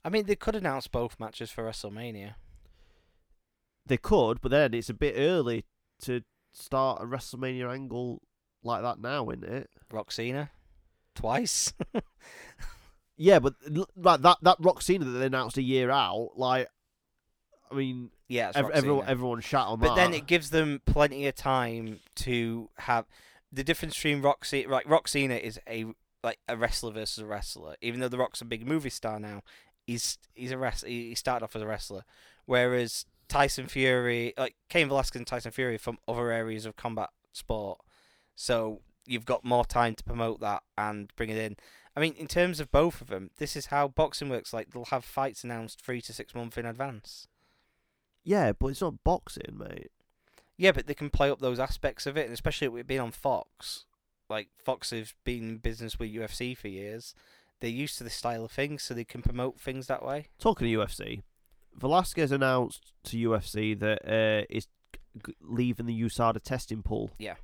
I mean, they could announce both matches for WrestleMania. They could, but then it's a bit early to start a WrestleMania angle like that now, isn't it? Roxina, twice. [LAUGHS] Yeah, but like that that Roxina that they announced a year out, like, I mean, yeah, ev- everyone everyone shat on But that. But then it gives them plenty of time to have the difference between Roxy. Right, Roxina is a like a wrestler versus a wrestler. Even though The Rock's a big movie star now, he's he's a wrestler. He started off as a wrestler, whereas Tyson Fury, like Cain Velasquez and Tyson Fury, from other areas of combat sport. So you've got more time to promote that and bring it in. I mean, in terms of both of them, this is how boxing works. Like they'll have fights announced three to six months in advance. yeah, but it's not boxing, mate. Yeah, but they can play up those aspects of it, and especially with it being on Fox. Like Fox has been in business with UFC for years. They're used to this style of things, so they can promote things that way. Talking to UFC, Velasquez announced to UFC that uh, is g- leaving the USADA testing pool. Yeah.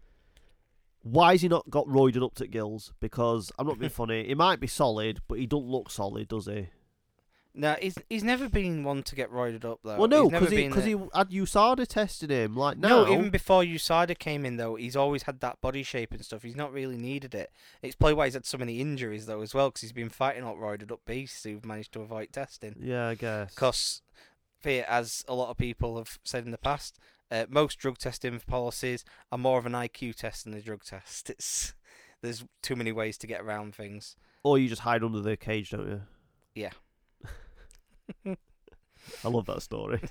Why has he not got roided up to gills? Because I'm not being [LAUGHS] funny. He might be solid, but he don't look solid, does he? No, he's he's never been one to get roided up though. well, no, because he because he had USADA testing him. Like now, No, even before USADA came in though, he's always had that body shape and stuff. He's not really needed it. It's probably why he's had so many injuries though as well, because he's been fighting up roided up beasts who've managed to avoid testing. yeah, I guess. Because, as a lot of people have said in the past, uh, most drug testing policies are more of an IQ test than a drug test. [LAUGHS] It's there's too many ways to get around things. Or you just hide under the cage, don't you? Yeah. I love that story.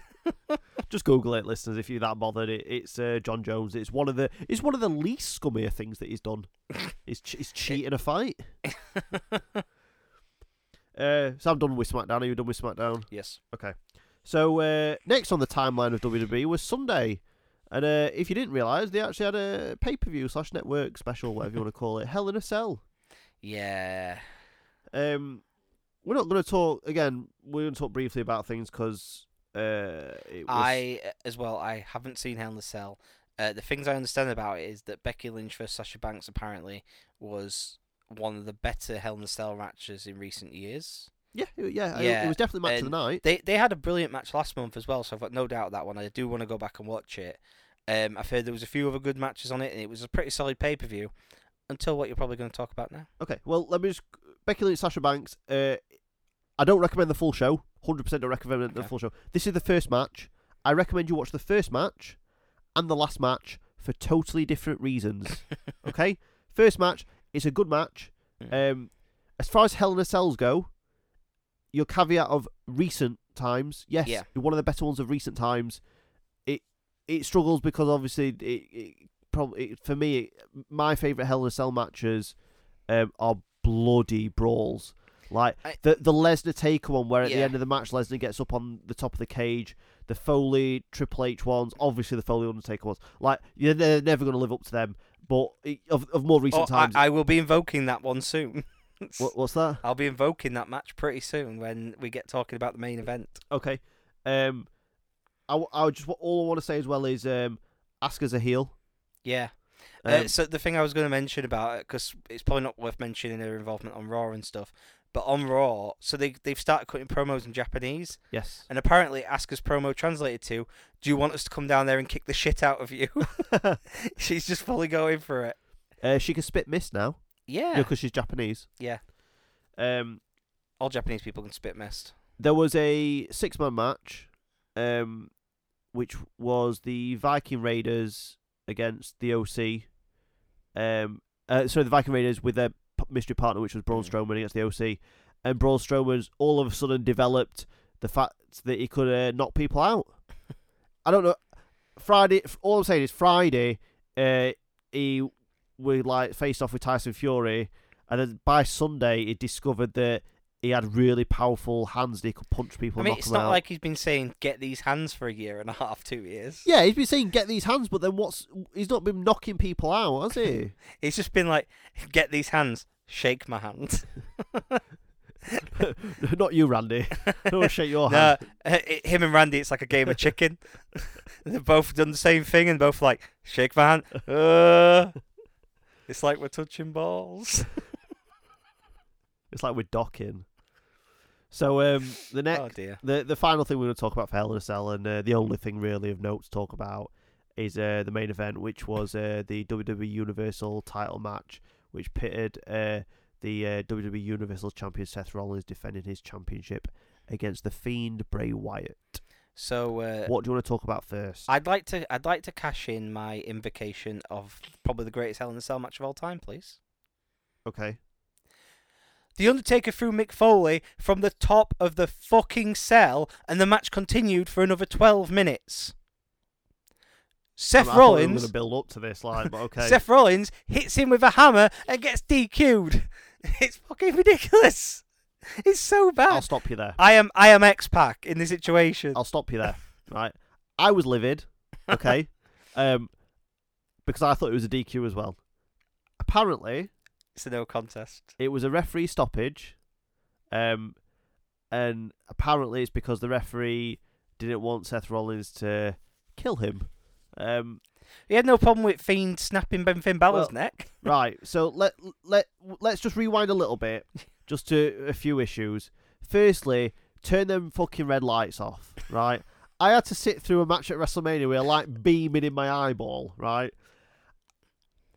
[LAUGHS] just Google it, listeners, if you're that bothered. It, it's uh, Jon Jones. It's one of the it's one of the least scummier things that he's done. [LAUGHS] He's ch- is cheating a fight. [LAUGHS] Uh, so I'm done with SmackDown. Are you done with SmackDown? Yes. Okay. So uh, next on the timeline of WWE was Sunday, and uh, if you didn't realise, they actually had a pay per view slash network special, whatever you want to call it, Hell in a Cell. Yeah. Um, we're not going to talk again. We're going to talk briefly about things because uh, was, I as well. I haven't seen Hell in a Cell. Uh, the things I understand about it is that Becky Lynch versus Sasha Banks apparently was one of the better Hell in a Cell matches in recent years. yeah, yeah, it- Yeah, it was definitely match of the night. They they had a brilliant match last month as well, so I've got no doubt that one. I do want to go back and watch it. Um, I've heard there was a few other good matches on it, and it was a pretty solid pay per view. Until what you're probably going to talk about now. Okay, well, let me just Becky Lynch, Sasha Banks. Uh, I don't recommend the full show. Hundred percent don't recommend the full show. This is the first match. I recommend you watch the first match and the last match for totally different reasons. [LAUGHS] okay, first match is a good match. Um, as far as Hell in a Cells go, your caveat of recent times, yes, Yeah. one of the better ones of recent times. It it struggles because obviously it, it probably it, for me it, my favorite Hell in a Cell matches um, are bloody brawls. Like I- the the Lesnar Taker one, where at the end of the match Lesnar gets up on the top of the cage. The Foley Triple H ones, obviously the Foley Undertaker ones. Like you're ne- never going to live up to them. But of of more recent Oh, times, I will be invoking that one soon. [LAUGHS] what, what's that? I'll be invoking that match pretty soon when we get talking about the main event. Okay. Um, I, I just all I want to say as well is um, Asuka's a heel. Yeah. Um, uh, so the thing I was going to mention about it, because it's probably not worth mentioning their involvement on Raw and stuff, but on Raw, so they they've started cutting promos in Japanese, yes. and apparently Asuka's promo translated to, "Do you want us to come down there and kick the shit out of you?" [LAUGHS] [LAUGHS] She's just fully going for it. uh, she can spit mist now Yeah. because she's Japanese. Yeah. Um, All Japanese people can spit mist. there was a six man match, um, which was the Viking Raiders against the OC. Um, uh, sorry, the Viking Raiders with their mystery partner, which was Braun Mm. Strowman against the OC, and Braun Strowman's all of a sudden developed the fact that he could uh, knock people out. [LAUGHS] I don't know. Friday. All I'm saying is Friday. Uh, he we like faced off with Tyson Fury, and then by Sunday he discovered that he had really powerful hands. That he could punch people. I and mean, it's not out. like he's been saying get these hands for a year and a half, two years. Yeah, he's been saying get these hands, but then what's he's not been knocking people out, has he? [LAUGHS] he's just been like get these hands, shake my hand. [LAUGHS] not you, Randy. I [LAUGHS] don't want to shake your no, hand. uh, it- him and Randy, it's like a game of chicken. They've both done the same thing and both like shake my hand. Uh, it's like we're touching balls. It's like we're docking. So um, the next, Oh the the final thing we're going to talk about for Hell in a Cell, and uh, the only thing really of note to talk about is uh, the main event, which was uh, the WWE Universal Title match, which pitted uh, the uh, WWE Universal Champion Seth Rollins defending his championship against the Fiend Bray Wyatt. So uh, What do you want to talk about first? I'd like to I'd like to cash in my invocation of probably the greatest Hell in a Cell match of all time, please. okay. The Undertaker threw Mick Foley from the top of the fucking cell, and the match continued for another 12 minutes. Seth I, I thought we were Rollins, going to build up to this, like, but okay. Seth Rollins hits him with a hammer and gets DQ'd. [LAUGHS] It's fucking ridiculous. It's so bad. I'll stop you there. I am I am X Pac in this situation. I'll stop you there. Right. I was livid. Okay. [LAUGHS] um, because I thought it was a DQ as well. Apparently, It's a no contest. it was a referee stoppage. Um, and apparently it's because the referee didn't want Seth Rollins to kill him. Um, He had no problem with Fiend snapping Ben Finn Balor's Well- neck. [LAUGHS] right. So let let let's just rewind a little bit, [LAUGHS] just to a few issues. Firstly, turn them fucking red lights off. Right. I had to sit through a match at WrestleMania with a light beaming in my eyeball. Right.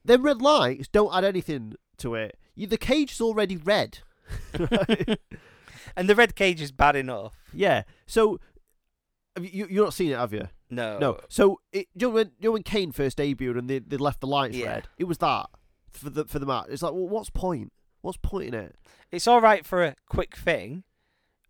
Them red lights don't add anything to it. You, the cage is already red. [LAUGHS] And the red cage is bad enough. yeah. So. Have you're not seen it, have you? No. No. So it, you, know when, you know when Kane first debuted and they, they left the lights Yeah. red? It was that for the for the match. It's like, well, what's point? What's point in it? It's all right for a quick thing,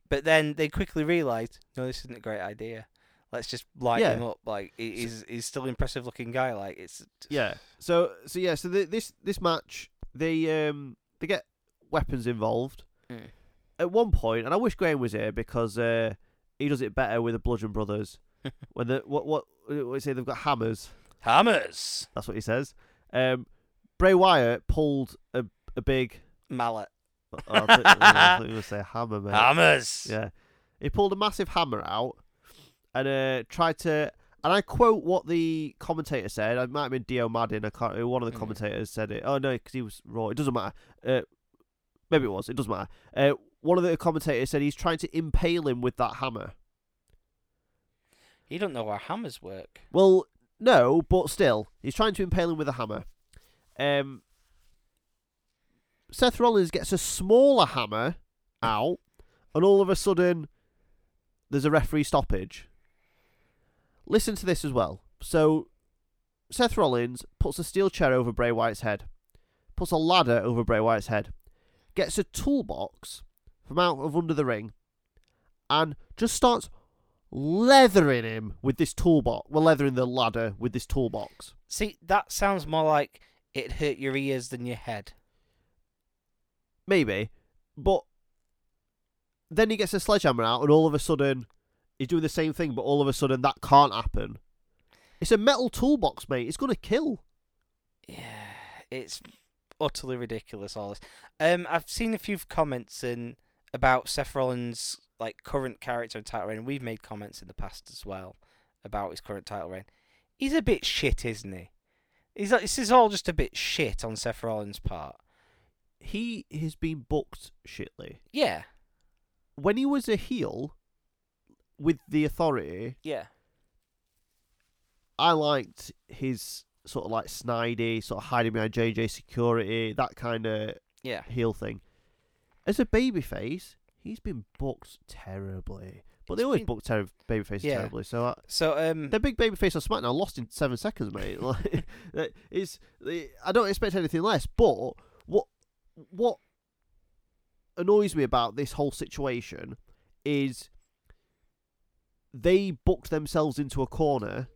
but then they quickly realised, no, this isn't a great idea. Let's just light Yeah. him up. Like he's he's still impressive looking guy. Like it's Yeah. So so yeah. So the, this this match they um they get weapons involved Mm. at one point, and I wish Graeme was here because uh, he does it better with the Bludgeon Brothers. [LAUGHS] when the what what what say they've got hammers. hammers, That's what he says. Um, Bray Wyatt pulled a a big. mallet, Oh, I thought, I thought you were say hammer, mate. [LAUGHS] hammers. Yeah. He pulled a massive hammer out and uh, tried to. And I quote what the commentator said. It might have been Dio Maddin. I can't. One of the Mm. commentators said it. Oh no, because he was raw. It doesn't matter. Uh, maybe it was. It doesn't matter. Uh, one of the commentators said he's trying to impale him with that hammer. You don't know how hammers work. Well, no, but still, he's trying to impale him with a hammer. Um, Seth Rollins gets a smaller hammer out, and all of a sudden, there's a referee stoppage. Listen to this as well. So, Seth Rollins puts a steel chair over Bray Wyatt's head, puts a ladder over Bray Wyatt's head, gets a toolbox from out of under the ring, and just starts leathering him with this toolbox. Well, leathering the ladder with this toolbox. See, that sounds more like it hurt your ears than your head. Maybe. But then he gets a sledgehammer out, and all of a sudden, he's doing the same thing, but all of a sudden, that can't happen. It's a metal toolbox, mate. It's going to kill. Yeah, it's utterly ridiculous. All this. Um, I've seen a few comments in about Seth Rollins' like current character and title reign. We've made comments in the past as well about his current title reign. He's a bit shit, isn't he? He's like, this is all just a bit shit on Seth Rollins' part. He has been booked shitly. Yeah, When he was a heel with the authority, yeah, I liked his sort of like snidey, sort of hiding behind JJ security, that kind of yeah. heel thing. As a babyface, he's been booked terribly. But they always been- book ter- babyfaces Yeah. terribly. So uh, So um, their big babyface on SmackDown lost in seven seconds, mate. [LAUGHS] Like, it's, I don't expect anything less. But what what annoys me about this whole situation is they booked themselves into a corner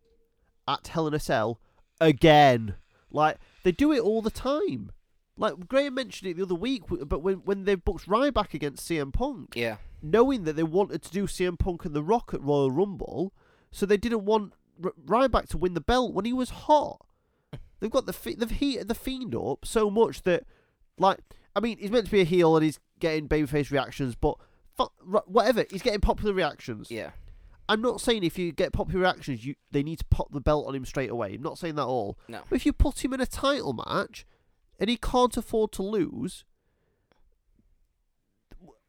at Hell in a Cell again. Like they do it all the time. Like Graeme mentioned it the other week, but when when they booked Ryback against CM Punk, Yeah. knowing that they wanted to do CM Punk and The Rock at Royal Rumble, so they didn't want R- Ryback to win the belt when he was hot. [LAUGHS] They've got the fi- they've heated the fiend up so much that, like, I mean, he's meant to be a heel and he's getting babyface reactions, but fu- r- whatever, he's getting popular reactions. Yeah. I'm not saying if you get popular reactions, you they need to pop the belt on him straight away. I'm not saying that at all. No. But if you put him in a title match and he can't afford to lose,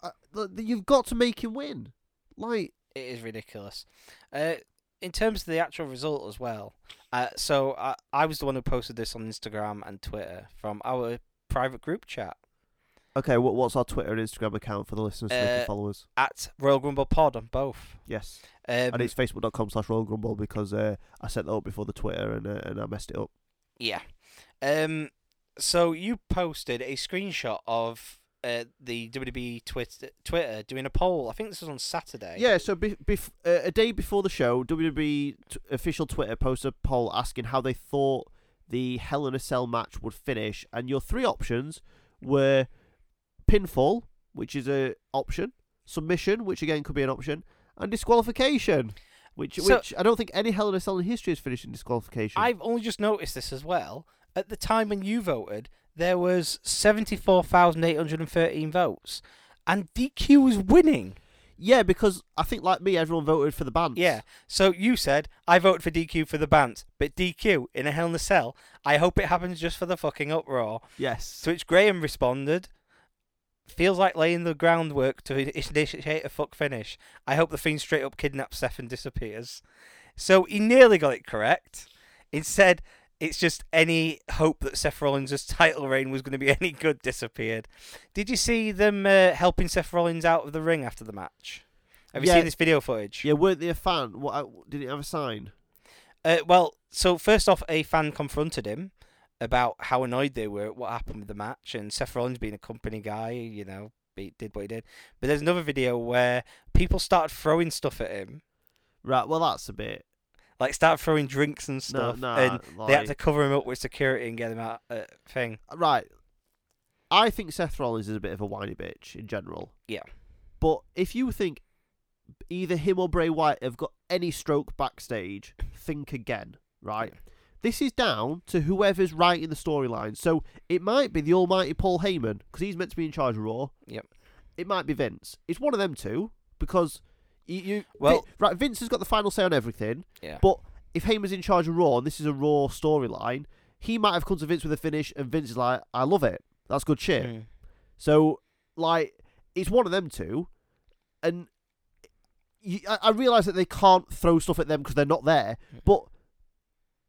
uh, you've got to make him win. Like, It is ridiculous. Uh, in terms of the actual result as well. Uh, so I, I was the one who posted this on Instagram and Twitter from our private group chat okay, what, what's our Twitter and Instagram account for the listeners so they Uh, can follow us? at Royal Grumble Pod on both. Yes, Um, and it's facebook.com slash Royal Grumble because uh, I set that up before the Twitter and uh, and I messed it up. Yeah. Um. So you posted a screenshot of uh, the WWE Twitter Twitter doing a poll. I think this was on Saturday. Yeah, so be, bef- uh, a day before the show, WWE t- official Twitter posted a poll asking how they thought the Hell in a Cell match would finish, and your three options were pinfall, which is a option, submission, which again could be an option, and disqualification, which So- which I don't think any Hell in a Cell in history has finished in disqualification. I've only just noticed this as well. At the time when you voted, there was seventy four thousand eight hundred and thirteen votes, and DQ was winning. yeah, because I think like me, everyone voted for the band. Yeah. So you said I voted for DQ for the band, but DQ in a Hell in a Cell. I hope it happens just for the fucking uproar. Yes. To which Graeme responded, "Feels like laying the groundwork to initiate a fuck finish. I hope the fiend straight up kidnaps Seth and disappears." So he nearly got it correct. Instead, it's just any hope that Seth Rollins' [LAUGHS] title reign was going to be any good disappeared. Did you see them uh, helping Seth Rollins out of the ring after the match? Have you Yeah. seen this video footage? Yeah, weren't they a fan? What uh, did it have a sign? Uh, well, so first off, a fan confronted him about how annoyed they were at what happened with the match, and Seth Rollins being a company guy, you know, be, did what he did. But there's another video where people started throwing stuff at him, Right. Well, that's a bit. like start throwing drinks and stuff, no. and they had to cover him up with security and get him out. Uh, thing. Right. I think Seth Rollins is a bit of a whiny bitch in general. Yeah. But if you think either him or Bray Wyatt have got any stroke backstage, think again, right? This is down to whoever's writing the storyline. So it might be the almighty Paul Heyman, because he's meant to be in charge of Raw. Yep. It might be Vince. It's one of them two, because you, you Well- Vi- right, Vince has got the final say on everything. Yeah. But if Heyman's in charge of Raw and this is a Raw storyline, he might have come to Vince with a finish, and Vince is like, "I love it. That's good shit." Mm. So, like, it's one of them two, and you, I, I realize that they can't throw stuff at them because they're not there. Mm. But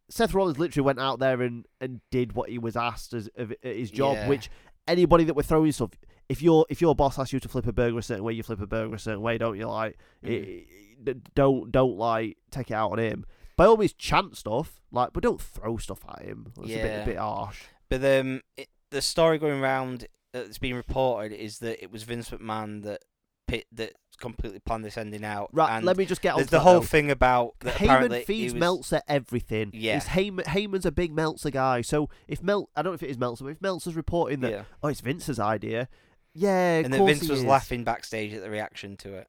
Seth Rollins literally went out there and, and did what he was asked as of at his job. Yeah. Which anybody that we're throwing stuff, if your if your boss asks you to flip a burger a certain way, you flip a burger a certain way, don't you? Like, Mm. i- i- don't don't like take it out on him. By all means, chant stuff, like, but don't throw stuff at him. It's a bit a bit harsh. But um, it, the story going around that's been reported is that it was Vince McMahon that pit that completely planned this ending out. Right, and let me just get on There's the whole though. thing about that Heyman feeds was, Meltzer everything. Yeah. It's Heyman, Heyman's a big Meltzer guy. So if Mel, I don't know if it is Meltzer, but if Meltzer's reporting that, Yeah. oh, it's Vince's idea, yeah, of and then Vince was is. laughing backstage at the reaction to it.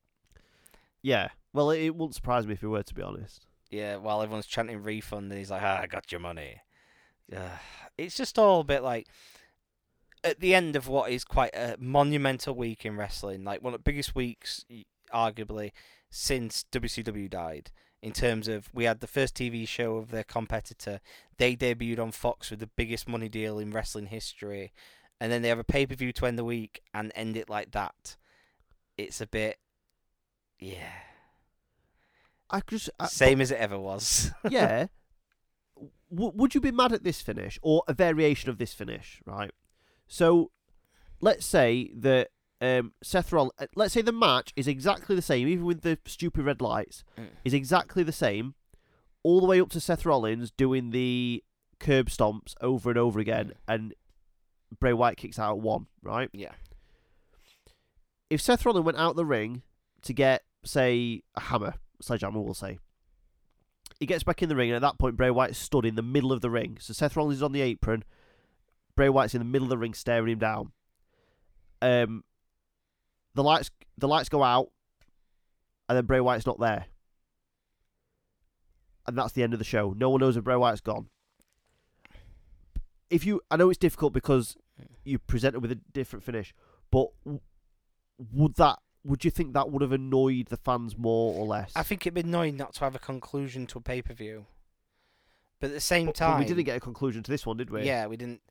Yeah. Well, it, it wouldn't surprise me if he were, to be honest. Yeah, while everyone's chanting refund, and he's like, "Ah, I got your money." Yeah, it's just all a bit like at the end of what is quite a monumental week in wrestling, like one of the biggest weeks, arguably, since WCW died. In terms of, we had the first TV show of their competitor. They debuted on Fox with the biggest money deal in wrestling history, and then they have a pay per view to end the week and end it like that. It's a bit, yeah, I just, I, same as it ever was. [LAUGHS] yeah. W- would you be mad at this finish or a variation of this finish, right? So, let's say that um, Seth Rollins, let's say the match is exactly the same, even with the stupid red lights, Mm. is exactly the same, all the way up to Seth Rollins doing the curb stomps over and over again, and Bray Wyatt kicks out at one, right? Yeah. If Seth Rollins went out the ring to get, say, a hammer, Sledgehammer we'll say. He gets back in the ring, and at that point, Bray Wyatt stood in the middle of the ring. So Seth Rollins is on the apron. Bray Wyatt's in the middle of the ring, staring him down. Um, the lights the lights go out, and then Bray Wyatt's not there, and that's the end of the show. No one knows if Bray Wyatt's gone. If you, I know it's difficult because you presented with a different finish, but would that? Would you think that would have annoyed the fans more or less? I think it'd be annoying not to have a conclusion to a pay per view. But at the same But- time, but we didn't get a conclusion to this one, did we? Yeah, we didn't.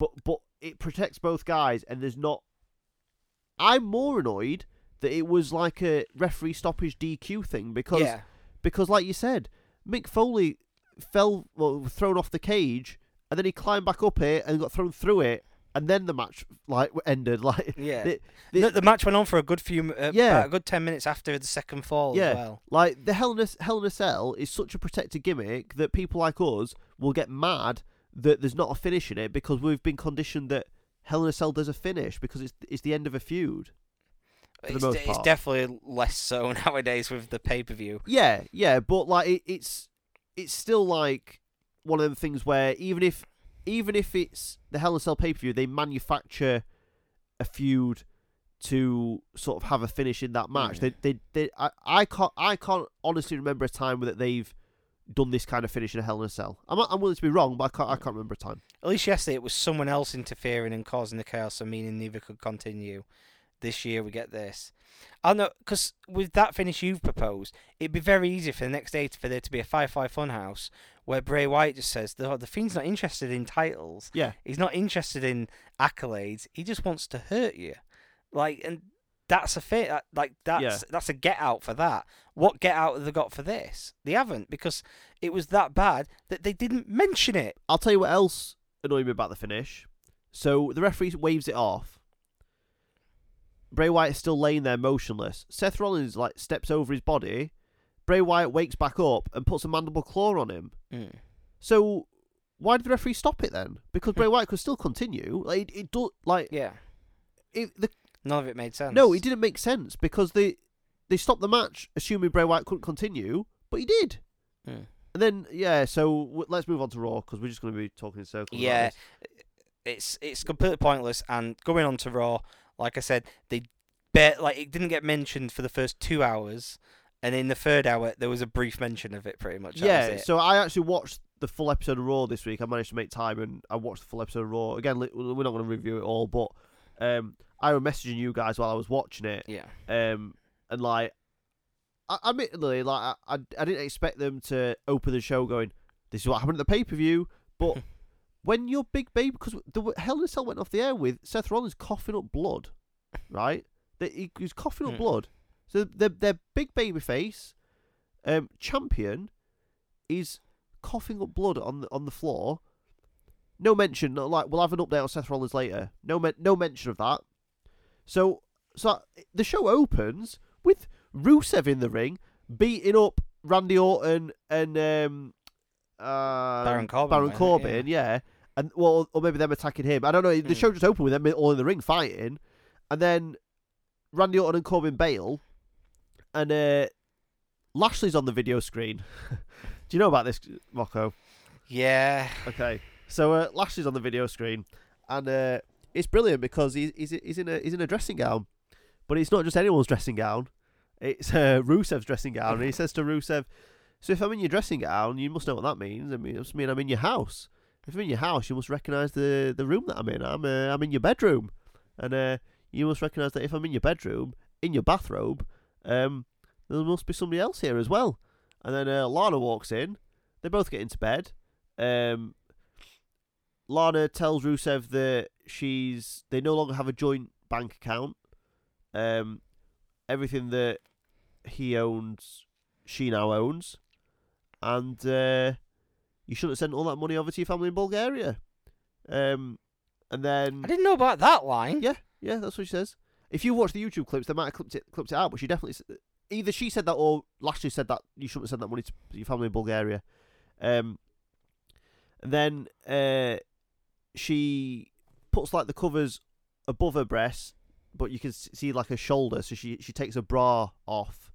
But but it protects both guys, and there's not. I'm more annoyed that it was like a referee stoppage DQ thing because yeah, because like you said, Mick Foley fell well thrown off the cage, and then he climbed back up it and got thrown through it, and then the match like ended [LAUGHS] like yeah. the- The, the- the, match went on for a good few, uh, Yeah. a good ten minutes after the second fall Yeah. as well. like the Hell in a, Hell in a Cell is such a protected gimmick that people like us will get mad that there's not a finish in it because we've been conditioned that Hell in a Cell does a finish because it's it's the end of a feud. The It's, it's definitely less so [LAUGHS] nowadays with the pay per view. Yeah, yeah, but like it, it's it's still like one of them things where even if even if it's the Hell in a Cell pay per view, they manufacture a feud to sort of have a finish in that match. Mm. They, they, they, I, I can't, I can't honestly remember a time that they've done this kind of finish in a Hell in a Cell. I'm, I'm willing to be wrong, but I can't, I can't remember a time. At least yesterday it was someone else interfering and causing the chaos, and meaning neither could continue. This year we get this. I know because with that finish you've proposed, it'd be very easy for the next day for there to be a Firefly Funhouse where Bray Wyatt just says the the Fiend's not interested in titles. Yeah, He's not interested in accolades. He just wants to hurt you, like and. That's a fit. that- Like that's Yeah. that's a get out for that. What get out have they got for this? They haven't because it was that bad that they didn't mention it. I'll tell you what else annoyed me about the finish. So the referee waves it off. Bray Wyatt is still laying there motionless. Seth Rollins like steps over his body. Bray Wyatt wakes back up and puts a mandible claw on him. Mm. So why did the referee stop it then? Because Bray [LAUGHS] Wyatt could still continue. Like it, it do, like Yeah, it, the, none of it made sense. no, it didn't make sense because they they stopped the match assuming Bray Wyatt couldn't continue, but he did. Mm. And then yeah, so w- let's move on to Raw because we're just going to be talking in circles. Yeah, it's it's completely pointless. And going on to Raw, like I said, they bet like it didn't get mentioned for the first two hours, and in the third hour there was a brief mention of it. Pretty much. That yeah, so I actually watched the full episode of Raw this week. I managed to make time and I watched the full episode of Raw. Again, li- we're not going to review it all, but um, I was messaging you guys while I was watching it, yeah, um, and like, I, admittedly, like I, I, I didn't expect them to open the show going, "This is what happened at the pay per view," but [LAUGHS] when your big baby, because the Hell in a Cell went off the air with Seth Rollins coughing up blood, right? That he, was coughing up Hmm. blood. So their their big baby face, um, champion, is coughing up blood on the, on the floor. No mention, like we'll have an update on Seth Rollins later. No men, no mention of that. So so the show opens with Rusev in the ring beating up Randy Orton and um, uh, Baron Corbin, Baron? Corbin, yeah. And well, or maybe them attacking him. I don't know. The Mm. show just opened with them all in the ring fighting, and then Randy Orton and Corbin bail, and uh, Lashley's on the video screen. [LAUGHS] Do you know about this, Mocko? yeah. Okay, so uh, Lashley's on the video screen, and uh, it's brilliant because he's he's in a he's in a dressing gown, but it's not just anyone's dressing gown. It's uh, [LAUGHS] Rusev's dressing gown, and he says to Rusev, "So if I'm in your dressing gown, you must know what that means. I mean, it must mean I'm in your house. If I'm in your house, you must recognise the the room that I'm in. I'm uh, I'm in your bedroom, and uh, you must recognise that if I'm in your bedroom, in your bathrobe, um, there must be somebody else here as well." And then uh, Lana walks in. They both get into bed. Um, Lana tells Rusev that she's they no longer have a joint bank account. Um, everything that he owns, she now owns, and uh, you shouldn't send all that money over to your family in Bulgaria. Um, and then I didn't know about that line. yeah, yeah, that's what she says. If you watch the YouTube clips, they might have clipped it, clipped it out, but she definitely either she said that or Lashley said that you shouldn't send that money to your family in Bulgaria. Um, and then uh, she puts like the covers above her breast, but you can see like her shoulder. So she she takes her bra off,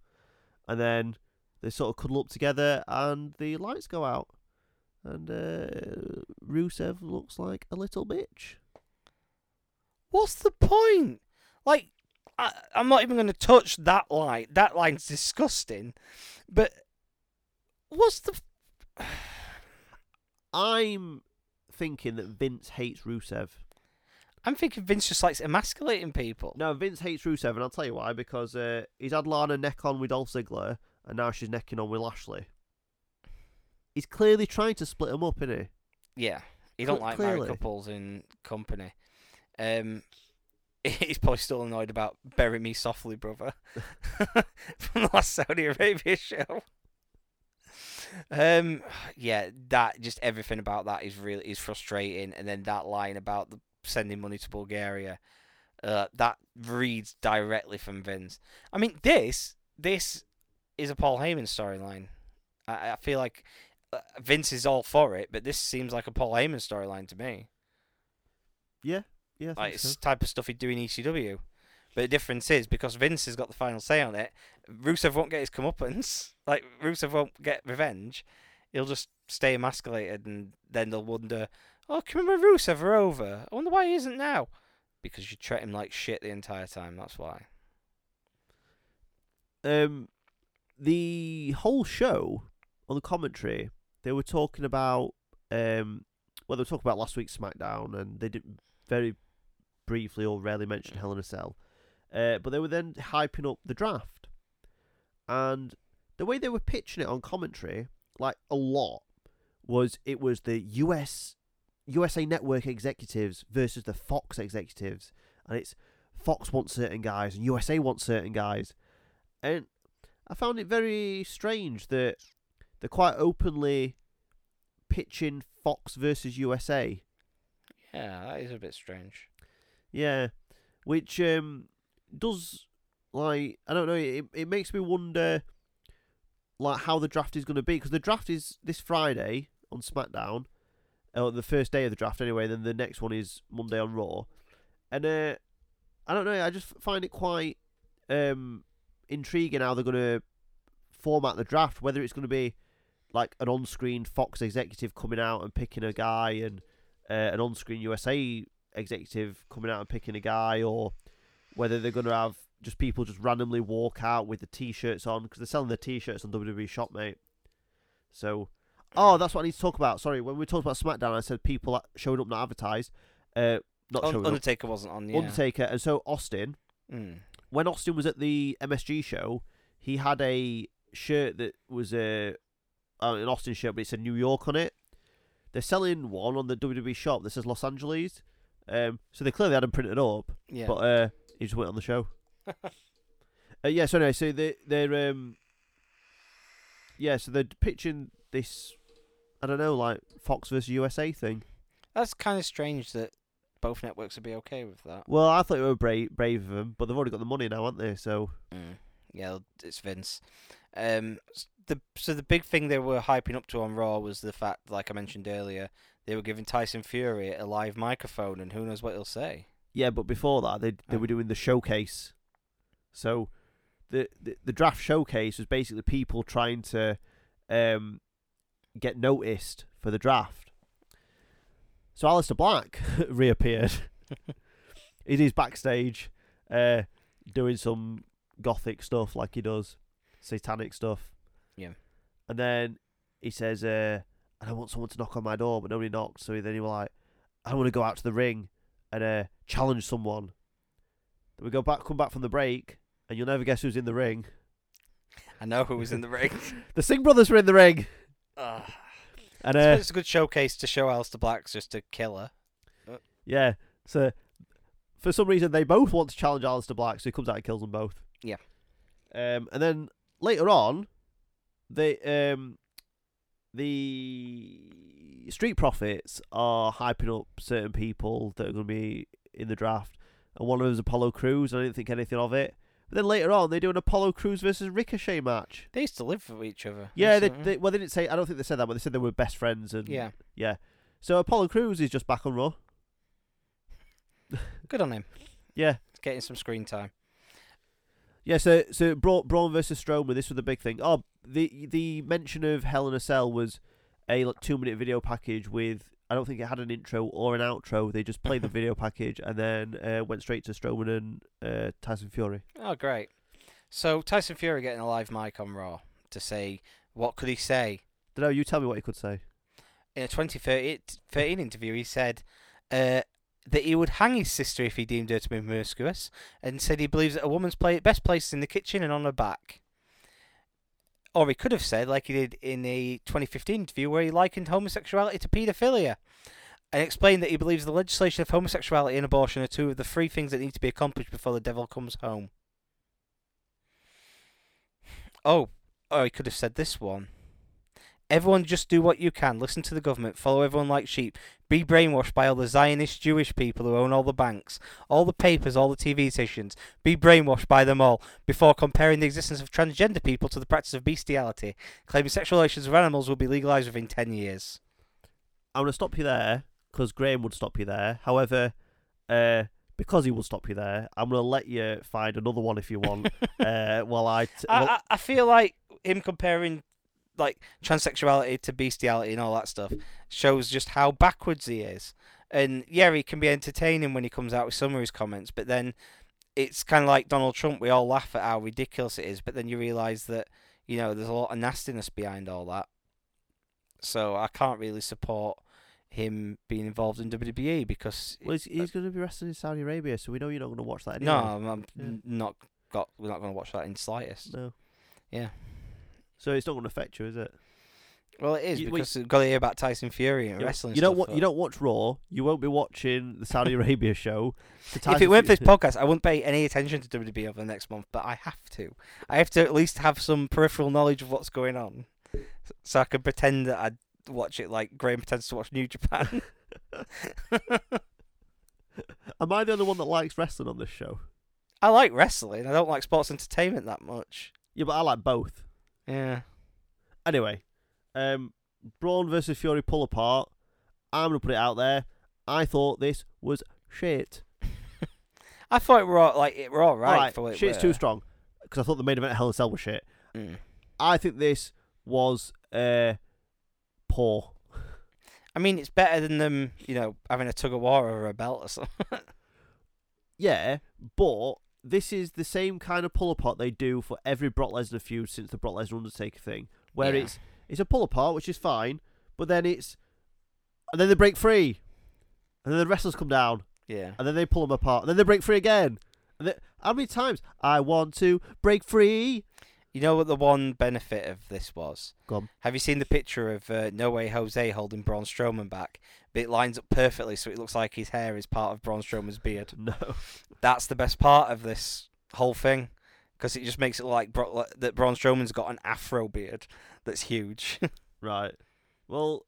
and then they sort of cuddle up together, and the lights go out, and uh, Rusev looks like a little bitch. What's the point? Like, I, I'm not even going to touch that line. That line's disgusting. But what's the? f- [SIGHS] I'm thinking that Vince hates Rusev. I'm thinking Vince just likes emasculating people. No, Vince hates Rusev, and I'll tell you why. Because uh, he's had Lana neck on with Dolph Ziggler, and now she's necking on with Lashley. He's clearly trying to split them up, isn't he? Yeah, he don't like clearly. married couples in company. Um, [LAUGHS] he's probably still annoyed about "Bury Me Softly, Brother" [LAUGHS] from the last Saudi Arabia show. Um, yeah, that just everything about that is really is frustrating, and then that line about the sending money to Bulgaria, uh, that reads directly from Vince. I mean, this this is a Paul Heyman storyline. I, I feel like uh, Vince is all for it, but this seems like a Paul Heyman storyline to me. Yeah, yeah. Like think it's the type of stuff he'd do in ECW. But the difference is because Vince has got the final say on it, Rusev won't get his comeuppance. [LAUGHS] Like Rusev won't get revenge. He'll just stay emasculated, and then they'll wonder, "Oh, can Rusev are over? I wonder why he isn't now." Because you treat him like shit the entire time. That's why. um, the whole show on the commentary, they were talking about um, well, they were talking about last week's SmackDown, and they didn't very briefly or rarely mention Hell in a Cell, uh, but they were then hyping up the draft, and the way they were pitching it on commentary, like a lot, was it was the US USA Network executives versus the Fox executives, and it's Fox wants certain guys and USA wants certain guys, and I found it very strange that they're quite openly pitching Fox versus USA. Yeah, that is a bit strange. Yeah, which um does like I don't know. It it makes me wonder like how the draft is going to be because the draft is this Friday on SmackDown, or the first day of the draft anyway. Then the next one is Monday on Raw, and uh, I don't know. I just find it quite um intriguing how they're going to format the draft. Whether it's going to be like an on-screen Fox executive coming out and picking a guy, and uh, an on-screen USA executive coming out and picking a guy, or whether they're going to have just people just randomly walk out with the t-shirts on because they're selling the t-shirts on WWE Shop, mate. So, oh, that's what I need to talk about. Sorry, when we talked about SmackDown, I said people showing up not advertised, uh, not Un- showing up. Undertaker wasn't on. Yeah. Undertaker, and so Austin. Mm. When Austin was at the MSG show, he had a shirt that was a uh, an Austin shirt, but it said New York on it. They're selling one on the WWE shop that says Los Angeles. Um, so they clearly had him printed up, Yeah. but uh, he just went on the show. [LAUGHS] uh, yeah. So anyway, so they they're um, yeah, so they're pitching this. I don't know, like Fox versus USA thing. That's kind of strange that both networks would be okay with that. Well, I thought it were brave, brave of them, but they've already got the money now, haven't they? So Mm. Yeah, it's Vince. Um, the so the big thing they were hyping up to on Raw was the fact, like I mentioned earlier, they were giving Tyson Fury a live microphone, and who knows what he'll say. Yeah, but before that, they they Oh. were doing the showcase. So, the, the the draft showcase was basically people trying to um get noticed for the draft. So Aleister Black [LAUGHS] reappeared. [LAUGHS] It is backstage, uh, doing some gothic stuff like he does, satanic stuff. Yeah. And then he says, uh, "I want someone to knock on my door," but nobody knocked. So then he was like, "I want to go out to the ring." and uh, challenge someone. Then we go back, come back from the break, and you'll never guess who's in the ring. I know who was in the ring. [LAUGHS] The Singh brothers were in the ring, Ugh. and uh, it's a good showcase to show Aleister Black's just a killer. yeah, so for some reason they both want to challenge Aleister Black, so he comes out and kills them both. Yeah. Um, and then later on, they um, the Street Profits are hyping up certain people that are going to be in the draft, and one of them is Apollo Crews. I didn't think anything of it. Then later on, they do an Apollo Crews versus Ricochet match. They used to live for each other. Yeah, they, they well they didn't say. I don't think they said that, but they said they were best friends and yeah. yeah. So Apollo Crews is just back on Raw. Good on him. Yeah, Getting some screen time. yeah. So so Braun, Braun versus Strowman. This was the big thing. Oh, the the mention of Hell in a Cell was a like, two minute video package with I don't think it had an intro or an outro. They just played the [LAUGHS] video package and then uh, went straight to Strowman and uh, Tyson Fury. Oh, great. So Tyson Fury getting a live mic on Raw to say what could he say Don't know. You tell me what he could say. in a 2013 interview. He said uh, that he would hang his sister if he deemed her to be promiscuous, and said he believes that a woman's play- best place is in the kitchen and on her back. Or he could have said, like he did in a 2015 interview, where he likened homosexuality to paedophilia, and explained that he believes the legislation of homosexuality and abortion are two of the three things that need to be accomplished before the devil comes home. Oh, oh, he could have said this one. Everyone just do what you can. Listen to the government. Follow everyone like sheep. Be brainwashed by all the Zionist Jewish people who own all the banks, all the papers, all the TV stations. Be brainwashed by them all before comparing the existence of transgender people to the practice of bestiality, claiming sexual relations with animals will be legalized within 10 years. I'm going to stop you there because Graeme would stop you there. However, uh, because he will stop you there, I'm going to let you find another one if you want. [LAUGHS] uh, while I, t- I, well, I, I feel like him comparing like transsexuality to bestiality and all that stuff shows just how backwards he is. And yeah, he can be entertaining when he comes out with some of his comments, but then it's kind of like Donald Trump. We all laugh at how ridiculous it is, but then you realise that you know there's a lot of nastiness behind all that. So I can't really support him being involved in WWE because well, he's, he's going to be wrestling in Saudi Arabia, so we know you're not going to watch that anyway. no, I'm, I'm Yeah. not got. We're not going to watch that in the slightest. No. Yeah. So it's not going to affect you, is it? Well, it is You- because we've got to hear about Tyson Fury and wrestling. You don't stuff, wa- you don't watch Raw. You won't be watching the Saudi [LAUGHS] Arabia show. If it weren't for this podcast, I wouldn't pay any attention to WWE over the next month, but I have to. I have to at least have some peripheral knowledge of what's going on, so I can pretend that I watch it like Graeme pretends to watch New Japan. [LAUGHS] [LAUGHS] Am I the only one that likes wrestling on this show? I like wrestling. I don't like sports entertainment that much. Yeah, but I like both. Yeah. Anyway, um, Braun versus Fury pull apart. I'm gonna put it out there. I thought this was shit. [LAUGHS] I thought it were all, like it were all right, Alright, for what it shit's too strong because I thought the main event at Hell in a Cell was shit. Mm. I think this was uh, poor. I mean, it's better than them, you know, having a tug of war over a belt or something. [LAUGHS] Yeah, but this is the same kind of pull apart they do for every Brock Lesnar feud since the Brock Lesnar Undertaker thing, where Yeah. it's it's a pull apart, which is fine, but then it's and then they break free, and then the wrestlers come down, yeah. and then they pull them apart, and then they break free again. And they, how many times I want to break free? You know what the one benefit of this was? Have you seen the picture of uh, No Way Jose holding Braun Strowman back? But it lines up perfectly, so it looks like his hair is part of Braun Strowman's beard. [LAUGHS] No, That's the best part of this whole thing, because it just makes it look like Bro- that Braun Strowman's got an afro beard that's huge. [LAUGHS] right. Well,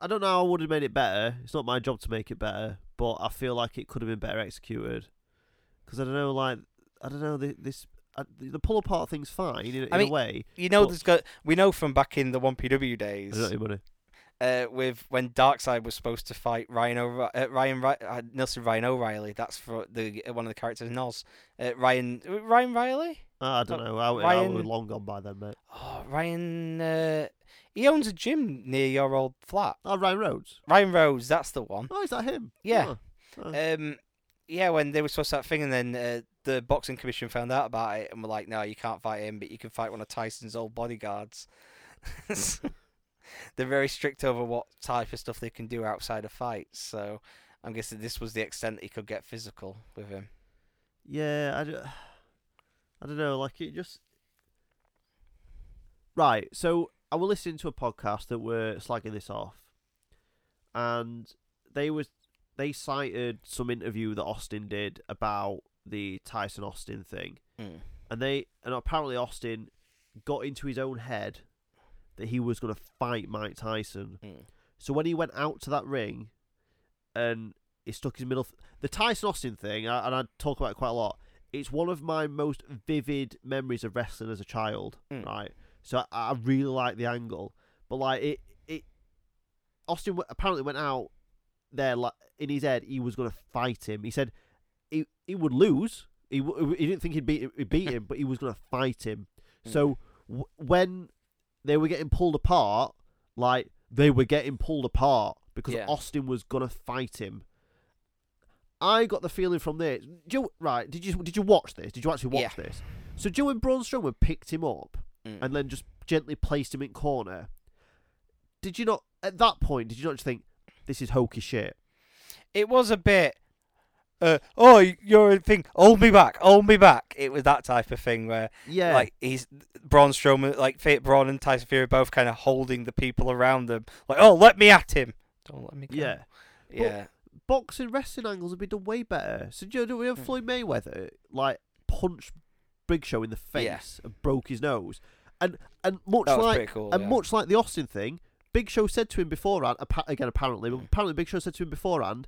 I don't know. how I would have made it better. It's not my job to make it better, but I feel like it could have been better executed. Because I don't know, like I don't know this. Uh, the pull apart thing's fine in, in I mean, a way. you know, there's got we know from back in the 1PW days. uh, with when Darkseid was supposed to fight Ryan O'Ri- uh, Ryan uh, Nelson Ryan O'Reilly. That's for the uh, one of the characters in Oz. Uh, Ryan Ryan Riley. Ah, I don't know. I, I Ryan- was long gone by then, mate. Oh, Ryan. Uh, he owns a gym near your old flat. Oh, Ryan Rhodes. Ryan Rose. That's the one. Oh, is that him? Yeah. Oh. Oh. Um, yeah, when they were supposed to that thing, and then uh, the boxing commission found out about it, and were like, "No, you can't fight him, but you can fight one of Tyson's old bodyguards." [LAUGHS] Hmm. They're very strict over what type of stuff they can do outside of fights, so I'm guessing this was the extent that he could get physical with him. Yeah, I, d- [SIGHS] I don't know. Like it just right. So I was listening to a podcast that were slagging this off, and they was they cited some interview that Austin did about the Tyson Austin thing, Mm. and they and apparently Austin got into his own head that he was going to fight Mike Tyson. Mm. So when he went out to that ring, and he stuck his middle, th- the Tyson Austin thing, I- and I talk about it quite a lot. It's one of my most vivid memories of wrestling as a child, Mm. right? So I, I really like the angle, but like it, it, Austin w- apparently went out there like in his head he was going to fight him. He said he he would lose. He he didn't think he'd beat he'd beat him, but he was going to fight him. Mm. So w- when they were getting pulled apart, like they were getting pulled apart because Yeah. Austin was gonna fight him. I got the feeling from this. You, right? Did you did you watch this? Did you actually watch Yeah. this? So Joe and Braun Strowman picked him up Mm. and then just gently placed him in corner. Did you not at that point? Did you not just think this is hokey shit? it was a bit. Uh, oh, you're a thing. Hold me back. Hold me back. It was that type of thing where, Yeah, like, he's Braun Strowman, like, Fate Braun and Tyson Fury both kind of holding the people around them, like, oh, let me at him. Don't let me. Go. yeah. yeah. boxing wrestling angles have been done way better. So do you know we have Mm. Floyd Mayweather like punched Big Show in the Yeah. face and broke his nose, and and much That was like cool. and yeah. much like the Austin thing, Big Show said to him beforehand. Again, apparently, but apparently, Big Show said to him beforehand,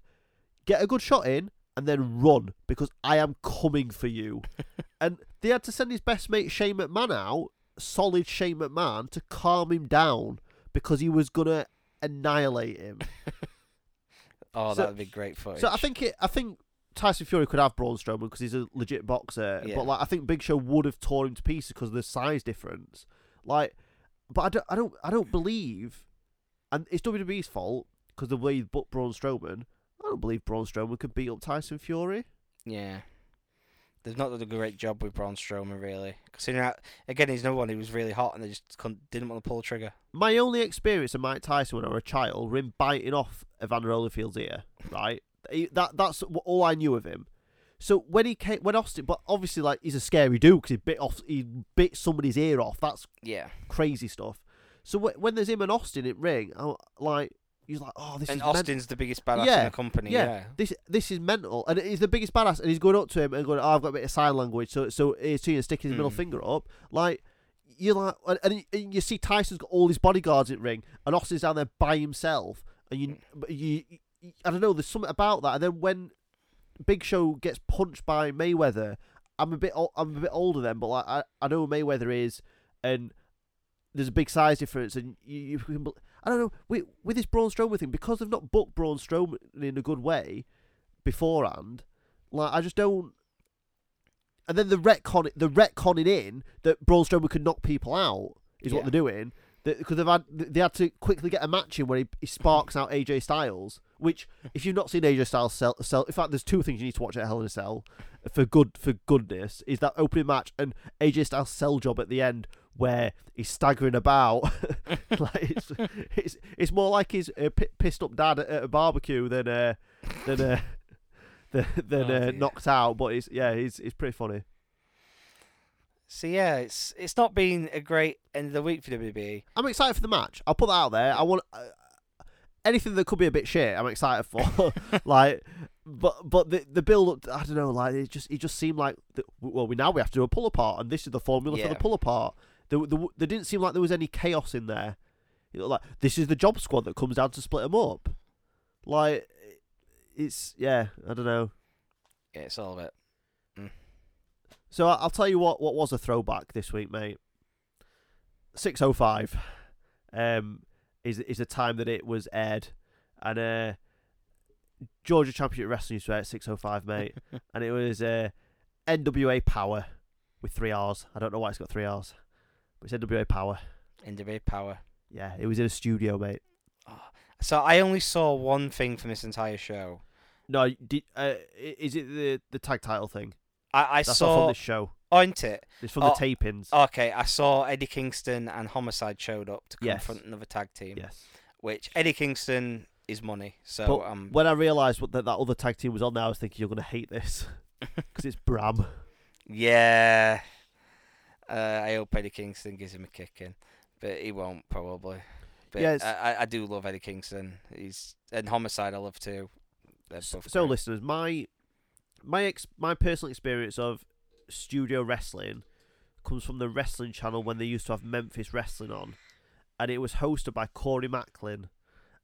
"Get a good shot in." And then run because I am coming for you. [LAUGHS] and they had to send his best mate Shane McMahon out, solid Shane McMahon, to calm him down because he was gonna annihilate him. [LAUGHS] oh, so- that'd be great footage. So I think it. I think Tyson Fury could have Braun Strowman because he's a legit boxer. Yeah. But like, I think Big Show would have torn him to pieces because of the size difference. Like, but I don't. I don't. I don't believe, and it's WWE's fault because the way he booked Braun Strowman. I don't believe Braun Strowman could beat up Tyson Fury. Yeah. They've not done a great job with Braun Strowman, really. Considering, how, again, he's no one. He was really hot, and they just couldn't, didn't want to pull the trigger. My only experience of Mike Tyson when I was a child were him biting off Evander Holyfield's ear. Right. He- that that's all I knew of him. So when he came, when Austin, but obviously like he's a scary dude because he bit off, he bit somebody's ear off. That's Yeah. crazy stuff. So wh- when there's him and Austin in ring, I'm like he's like, oh, this and is men- Austin's the biggest badass Yeah, in the company. yeah. Yeah. this this is mental, and he's the biggest badass, and he's going up to him and going, oh, I've got a bit of sign language, so so he's and sticking his middle Mm. finger up, like. You're like, and, and and you see Tyson's got all his bodyguards in ring, and Austin's down there by himself, and you, you, you, I don't know, there's something about that. And then when Big Show gets punched by Mayweather, I'm a bit, I'm a bit older then, but like I, I know who Mayweather is, and there's a big size difference, and you, you can, I don't know, with with this Braun Strowman thing because they've not booked Braun Strowman in a good way beforehand, like I just don't. And then the retcon, the retconning in that Braun Strowman can knock people out is what they're doing. Because they've had, they had to quickly get a match in where he, he sparks out AJ Styles. Which, if you've not seen AJ Styles sell, sell, in fact, there's two things you need to watch at Hell in a Cell for good for goodness is that opening match and AJ Styles sell job at the end where he's staggering about. [LAUGHS] like it's, it's it's more like his uh, p- pissed up dad at, at a barbecue than uh, than uh, [LAUGHS] than, than Oh, uh, knocked out. But it's yeah, it's it's pretty funny. So yeah, it's it's not been a great end of the week for WWE. I'm excited for the match. I'll put that out there. I want uh, anything that could be a bit shit. I'm excited for. [LAUGHS] like, but but the the build up. I don't know. Like it just it just seemed like the, well, we now we have to do a pull apart, and this is the formula for the pull apart. There, there, there didn't seem like there was any chaos in there. You know, like this is the job squad that comes down to split them up. Like it's yeah. I don't know. Yeah, it's all of it. So I- I'll tell you what what was a throwback this week, mate. Six oh five, um, is is the time that it was aired, and uh, Georgia Championship Wrestling used to air at six oh five, mate, [LAUGHS] and it was uh, NWA Powerrr with three R's. I don't know why it's got three R's, but it's NWA Powerrr. NWA Powerrr. Yeah, it was in a studio, mate. Oh, So I only saw one thing from this entire show. No, did, uh, is it the the tag title thing? I, I That's not from saw. this show. Oh, isn't it? It's from Oh, the tapings. Okay, I saw Eddie Kingston and Homicide showed up to Yes. confront another tag team. yes. Which Eddie Kingston is money. So But um, when I realised that, that other tag team was on there, I was thinking you're going to hate this [LAUGHS] because it's Bram. yeah. Uh, I hope Eddie Kingston gives him a kick in, but he won't probably. But Yes. I, I, do love Eddie Kingston. He's and Homicide I love too. They're S- both So, listeners, my my ex- my personal experience of studio wrestling comes from the wrestling channel when they used to have Memphis Wrestling on, and it was hosted by Corey Maclin,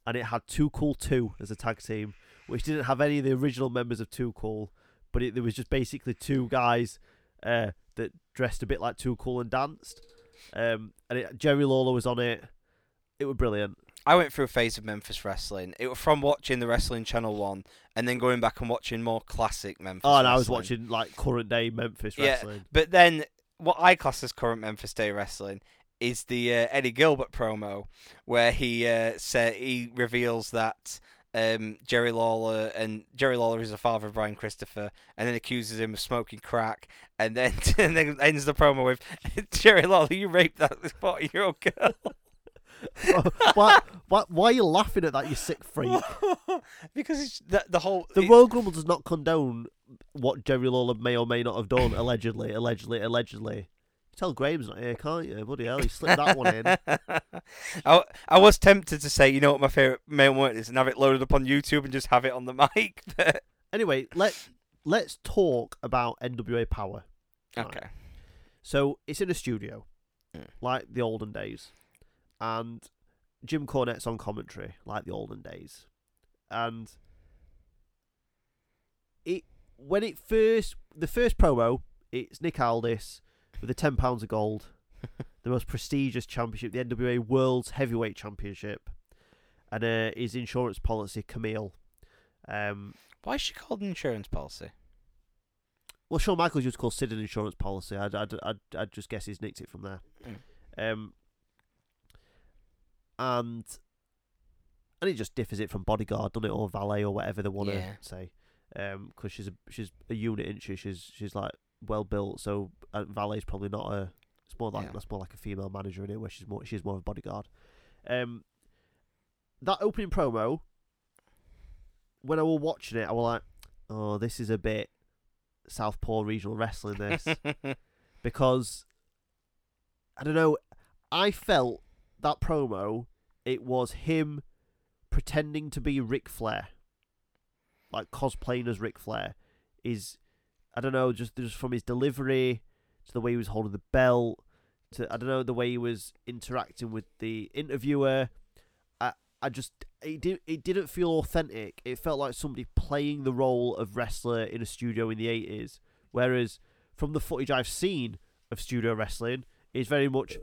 and it had Too Cool Two as a tag team, which didn't have any of the original members of Too Cool, but it, there was just basically two guys uh, that dressed a bit like Too Cool and danced, um, and it, Jerry Lawler was on it. It was brilliant. I went through a phase of Memphis wrestling. It was from watching the Wrestling Channel one, and then going back and watching more classic Memphis. Oh, and I was watching like current day Memphis Yeah, wrestling. But then what I class as current Memphis Day wrestling is the uh, Eddie Gilbert promo where he uh, say, he reveals that um, Jerry Lawler and Jerry Lawler is the father of Brian Christopher, and then accuses him of smoking crack, and then [LAUGHS] and then ends the promo with [LAUGHS] Jerry Lawler, you raped that forty year old girl. [LAUGHS] why, why, why are you laughing at that, you sick freak? because it's the, the whole The it- Royal Grumble does not condone what Jerry Lawler may or may not have done, allegedly, allegedly, allegedly. Tell Graeme's not here, can't you? Bloody hell, he slipped that one in. [LAUGHS] I, I was tempted to say, you know what my favorite mail moment is, and have it loaded up on YouTube and just have it on the [LAUGHS] mic. But Anyway, let let's talk about NWA Powerrr. Right. okay, So it's in a studio, Mm. like the olden days, and Jim Cornette's on commentary, like the olden days, and it when it first the first promo, it's Nick Aldis with the ten pounds of gold, [LAUGHS] the most prestigious championship, the NWA World's Heavyweight Championship, and uh, his insurance policy, Camille. Um, why is she called an insurance policy? Well, Shawn Michaels used to call Sid an insurance policy. I'd, I'd, I'd, I'd just guess he's nicked it from there. Um, and and it just differs it from bodyguard, doesn't it, or valet, or whatever they want to Yeah. say. Um, because she's a she's a unit, isn't she? She's she's like well built. So uh, valet's probably not a. It's more like Yeah. that's more like a female manager in it, where she's more she's more of a bodyguard. Um, that opening promo. When I was watching it, I was like, "Oh, this is a bit Southpaw regional wrestling." This [LAUGHS] because I don't know. I felt that promo. It was him pretending to be Ric Flair, like cosplaying as Ric Flair. Is I don't know, just just from his delivery to the way he was holding the belt to I don't know the way he was interacting with the interviewer. I I just it didn't it didn't feel authentic. It felt like somebody playing the role of wrestler in a studio in the eighties. Whereas from the footage I've seen of studio wrestling, it's very much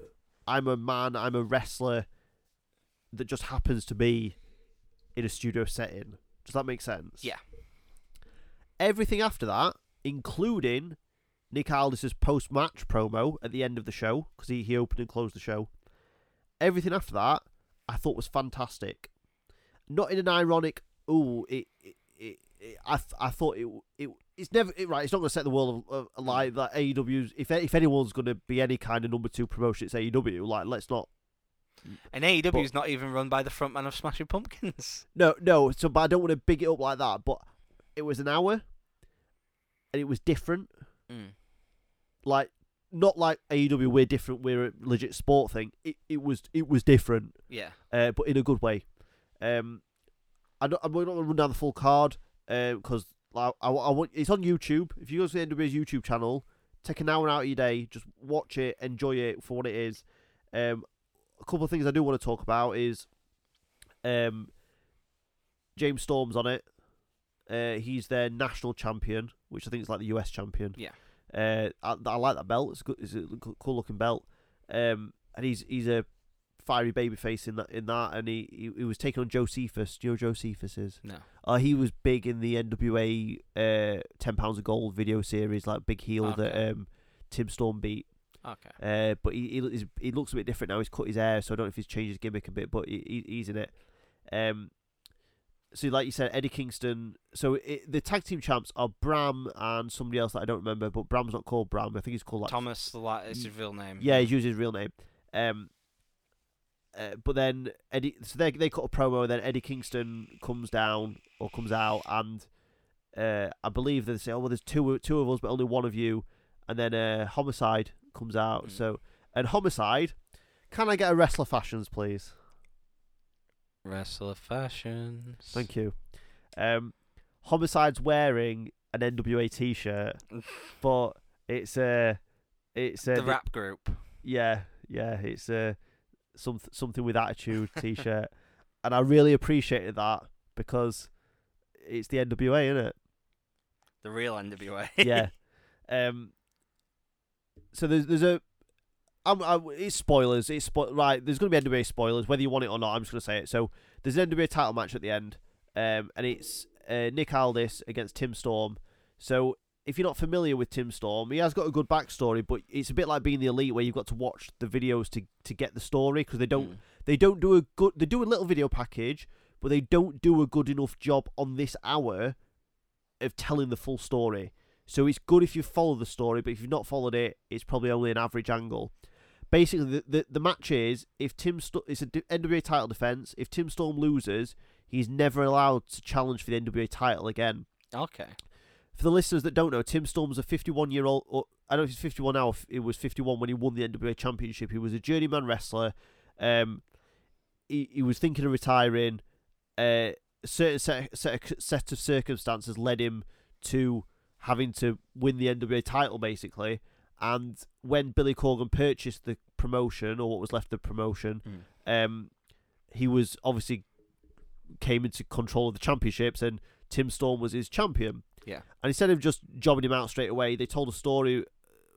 I'm a man, I'm a wrestler that just happens to be in a studio setting. Does that make sense? Yeah. Everything after that, including Nick Aldis's post-match promo at the end of the show, because he, he opened and closed the show. Everything after that, I thought was fantastic. Not in an ironic, ooh, it, it, it, it I, I thought it, it, it's never it, right. It's not going to set the world alight that AEW's. If if anyone's going to be any kind of number two promotion, it's AEW. Like, let's not And AEW is not even run by the frontman of Smashing Pumpkins. No, no. So, but I don't want to big it up like that. But it was an hour, and it was different. Like not like AEW. We're different. We're a legit sport thing. It it was it was different, Yeah. uh, but in a good way. Um, I don't, I'm not going to run down the full card because like, I, I want it's on YouTube. If you go to the NWA's YouTube channel, take an hour out of your day, just watch it, enjoy it for what it is. Um, a couple of things I do want to talk about is, um, James Storm's on it. Uh, he's their national champion, which I think is like the US champion. Yeah. Uh, I, I like that belt. It's a good. It's a cool looking belt. Um, and he's he's a fiery babyface in that in that, and he, he, he was taking on Josephus. Do you know Josephus is? No. Uh, he was big in the NWA uh, ten pounds of gold video series, like big heel Okay. that um, Tim Storm beat. Okay. Uh, but he, he he looks a bit different now. He's cut his hair, so I don't know if he's changed his gimmick a bit, but he, he, he's in it. Um, so like you said, Eddie Kingston. So it, the tag team champs are Bram and somebody else that I don't remember, but Bram's not called Bram. I think he's called like Thomas, the la- is his real name. yeah, he's used his real name. Um, uh, but then Eddie, so they they cut a promo. Then Eddie Kingston comes down or comes out, and uh, I believe they say, "Oh well, there's two two of us, but only one of you." And then uh, Homicide comes out. Mm. So and Homicide, can I get a wrestler fashions, please? Wrestler fashions. Thank you. Um, Homicide's wearing an NWA T-shirt, [LAUGHS] but it's a it's a The rap group. Yeah, yeah, it's a some something with attitude [LAUGHS] T-shirt, and I really appreciated that because it's the NWA, isn't it? The real NWA. Yeah. [LAUGHS] um. So there's there's a. I'm, i it's spoilers. It's spo- right. There's going to be NWA spoilers, whether you want it or not. I'm just going to say it. So there's an NWA title match at the end, um, and it's uh, Nick Aldis against Tim Storm. So if you're not familiar with Tim Storm, he has got a good backstory, but it's a bit like being the elite, where you've got to watch the videos to to get the story because they don't Mm. they don't do a good they do a little video package, but they don't do a good enough job on this hour of telling the full story. So it's good if you follow the story, but if you've not followed it, it's probably only an average angle. Basically, the the, the match is if Tim St- it's a d- NWA title defense. If Tim Storm loses, he's never allowed to challenge for the NWA title again. Okay. For the listeners that don't know, Tim Storm's a 51 year old. Or, I don't know if he's 51 now. It was 51 when he won the NWA Championship. He was a journeyman wrestler. Um, he he was thinking of retiring. Uh, a certain set set set of circumstances led him to having to win the NWA title, basically. And when Billy Corgan purchased the promotion, or what was left of the promotion, Mm. um, he was obviously came into control of the championships, and Tim Storm was his champion. Yeah. And instead of just jobbing him out straight away, they told a story